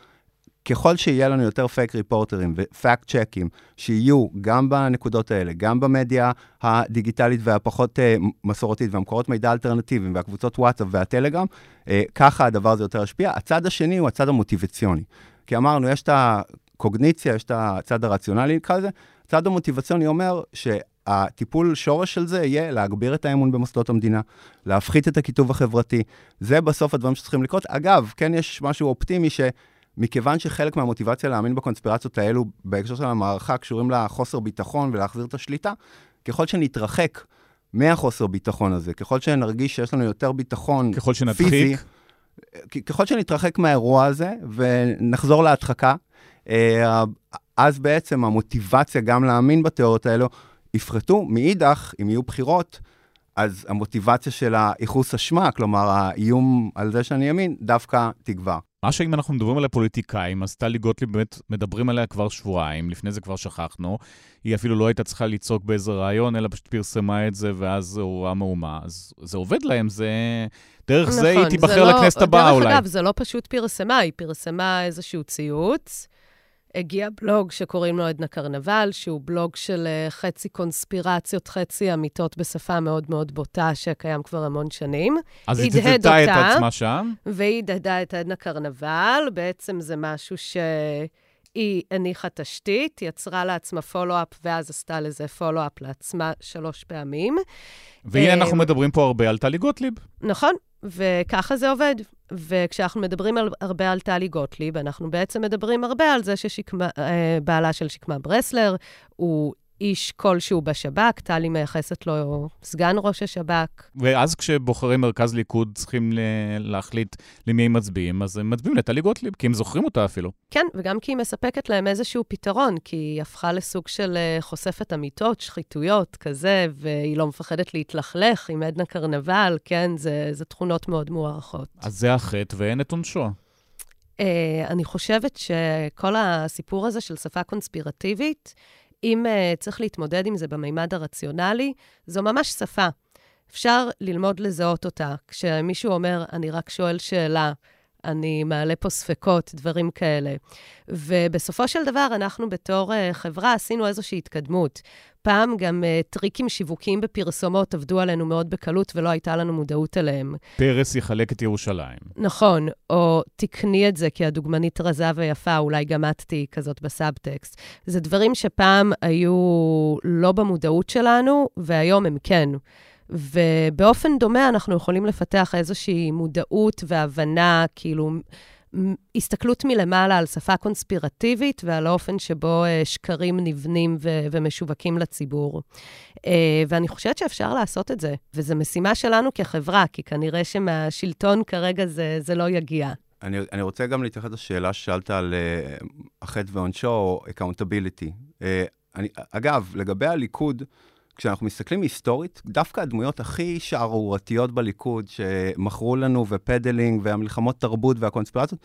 ככל שיהיה לנו יותר פייק ריפורטרים ופאקט צ'קים, שיהיו גם בנקודות האלה, גם במדיה הדיגיטלית והפחות uh, מסורתית, והמקורות מידע אלטרנטיביים, והקבוצות וואטסאפ והטלגרם, uh, ככה הדבר הזה יותר ישפיע. הצד השני הוא הצד המוטיבציוני. כי אמרנו, יש את הקוגניציה, יש את הצד הרציונלי, נקרא לזה. הצד המוטיבציוני אומר ש... הטיפול שורש של זה יהיה להגביר את האמון במוסדות המדינה, להפחית את הקיטוב החברתי. זה בסוף הדברים שצריכים לקרות. אגב, כן יש משהו אופטימי ש... מכיוון שחלק מהמוטיבציה להאמין בקונספירציות האלו בהקשר של המערכה קשורים לחוסר ביטחון ולהחזיר את השליטה, ככל שנתרחק מהחוסר ביטחון הזה, ככל שנרגיש שיש לנו יותר ביטחון ככל שנדחיק. פיזי, ככל שנתרחק מהאירוע הזה ונחזור להדחקה, אה, אז בעצם המוטיבציה גם להאמין בתיאוריות האלו יפחתו. מאידך, אם יהיו בחירות, אז המוטיבציה של הייחוס אשמה, כלומר האיום על זה שאני ימין, דווקא תגבר. מה שאם אנחנו מדברים על הפוליטיקאים, אז טלי גוטליב באמת מדברים עליה כבר שבועיים, לפני זה כבר שכחנו. היא אפילו לא הייתה צריכה לצעוק באיזה רעיון, אלא פשוט פרסמה את זה, ואז הוא ראה מהומה. אז זה עובד להם, זה... דרך נכון, זה היא תיבחר לא, לכנסת הבאה דרך אולי. דרך אגב, זה לא פשוט פרסמה, היא פרסמה איזשהו ציוץ. הגיע בלוג שקוראים לו עדנה קרנבל, שהוא בלוג של אה, חצי קונספירציות, חצי אמיתות בשפה מאוד מאוד בוטה, שקיים כבר המון שנים. אז היא ציטטה את עצמה שם? והיא הדהדה את עדנה קרנבל. בעצם זה משהו ש... היא הניחה תשתית, יצרה לעצמה פולו-אפ, ואז עשתה לזה פולו-אפ לעצמה שלוש פעמים. והנה אנחנו מדברים פה הרבה על טלי גוטליב. נכון, וככה זה עובד. וכשאנחנו מדברים על, הרבה על טלי גוטליב, אנחנו בעצם מדברים הרבה על זה שבעלה של שקמה ברסלר הוא איש כלשהו בשב"כ, טלי מייחסת לו סגן ראש השב"כ. ואז כשבוחרי מרכז ליכוד צריכים להחליט למי הם מצביעים, אז הם מצביעים לטלי גוטליב, כי הם זוכרים אותה אפילו. כן, וגם כי היא מספקת להם איזשהו פתרון, כי היא הפכה לסוג של אה, חושפת אמיתות, שחיתויות, כזה, והיא לא מפחדת להתלכלך עם עדנה קרנבל, כן, זה, זה תכונות מאוד מוערכות. אז זה החטא ואין את עונשו. Uh, אני חושבת שכל הסיפור הזה של שפה קונספירטיבית, אם uh, צריך להתמודד עם זה במימד הרציונלי, זו ממש שפה. אפשר ללמוד לזהות אותה. כשמישהו אומר, אני רק שואל שאלה, אני מעלה פה ספקות, דברים כאלה. ובסופו של דבר, אנחנו בתור uh, חברה עשינו איזושהי התקדמות. פעם גם uh, טריקים שיווקיים בפרסומות עבדו עלינו מאוד בקלות ולא הייתה לנו מודעות אליהם. פרס יחלק את ירושלים. נכון, או תקני את זה כי הדוגמנית רזה ויפה, אולי גם את תהיי כזאת בסאבטקסט. זה דברים שפעם היו לא במודעות שלנו, והיום הם כן. ובאופן דומה אנחנו יכולים לפתח איזושהי מודעות והבנה, כאילו, הסתכלות מלמעלה על שפה קונספירטיבית ועל האופן שבו uh, שקרים נבנים ו- ומשווקים לציבור. Uh, ואני חושבת שאפשר לעשות את זה, וזו משימה שלנו כחברה, כי כנראה שמהשלטון כרגע זה, זה לא יגיע. אני, אני רוצה גם להתייחס לשאלה ששאלת על uh, החטא ועונשו, או accountability. Uh, אגב, לגבי הליכוד, כשאנחנו מסתכלים היסטורית, דווקא הדמויות הכי שערורתיות בליכוד, שמכרו לנו ופדלינג והמלחמות תרבות והקונספירציות,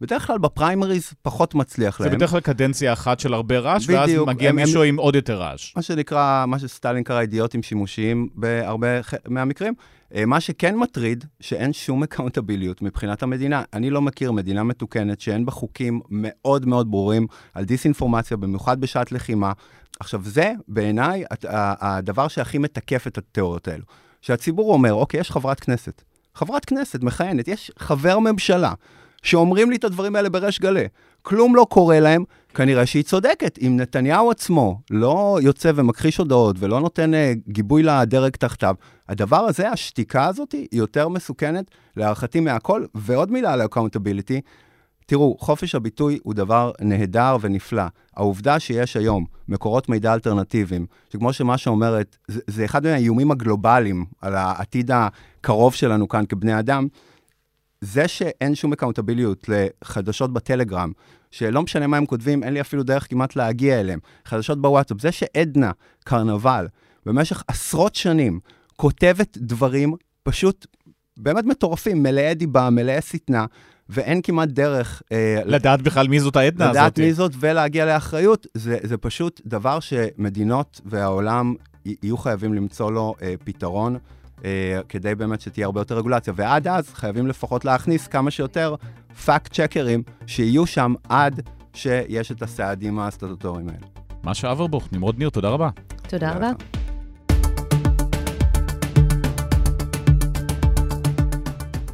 בדרך כלל בפריימריז פחות מצליח זה להם. זה בדרך כלל קדנציה אחת של הרבה רעש, ואז מגיע הם, מישהו הם, עם עוד יותר רעש. מה שנקרא, מה שסטלין קרא אידיוטים שימושיים בהרבה מהמקרים. אה, מה שכן מטריד, שאין שום אקאונטביליות מבחינת המדינה. אני לא מכיר מדינה מתוקנת שאין בה חוקים מאוד מאוד ברורים על דיסאינפורמציה, במיוחד בשעת לחימה. עכשיו, זה בעיניי הדבר שהכי מתקף את התיאוריות האלו. שהציבור אומר, אוקיי, יש חברת כנסת. חברת כנסת מכהנת, יש חבר ממשלה, שאומרים לי את הדברים האלה בריש גלי. כלום לא קורה להם, כנראה שהיא צודקת. אם נתניהו עצמו לא יוצא ומכחיש הודעות ולא נותן uh, גיבוי לדרג תחתיו, הדבר הזה, השתיקה הזאת, היא יותר מסוכנת להערכתי מהכל. ועוד מילה על ה-accountability, תראו, חופש הביטוי הוא דבר נהדר ונפלא. העובדה שיש היום מקורות מידע אלטרנטיביים, שכמו שמה שאומרת, זה, זה אחד מהאיומים הגלובליים על העתיד הקרוב שלנו כאן כבני אדם, זה שאין שום אקאונטביליות לחדשות בטלגרם, שלא משנה מה הם כותבים, אין לי אפילו דרך כמעט להגיע אליהם, חדשות בוואטסאפ, זה שעדנה קרנבל במשך עשרות שנים כותבת דברים פשוט באמת מטורפים, מלאי דיבה, מלאי שטנה, ואין כמעט דרך... אה, לדעת בכלל מי זאת העדנה הזאת. לדעת מי זאת ולהגיע לאחריות, זה, זה פשוט דבר שמדינות והעולם יהיו חייבים למצוא לו אה, פתרון. אה, כדי באמת שתהיה הרבה יותר רגולציה. ועד אז חייבים לפחות להכניס כמה שיותר פאקט צ'קרים שיהיו שם עד שיש את הסעדים הסטטוטוריים האלה. משה אברבוך, נמרוד ניר, תודה רבה. תודה רבה.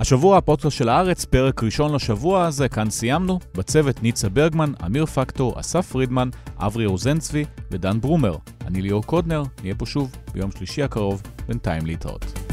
השבוע הפודקאסט של הארץ, פרק ראשון לשבוע הזה, כאן סיימנו. בצוות ניצה ברגמן, אמיר פקטור, אסף פרידמן, אברי רוזנצבי ודן ברומר. אני ליאור קודנר, נהיה פה שוב ביום שלישי הקרוב, בינתיים להתראות.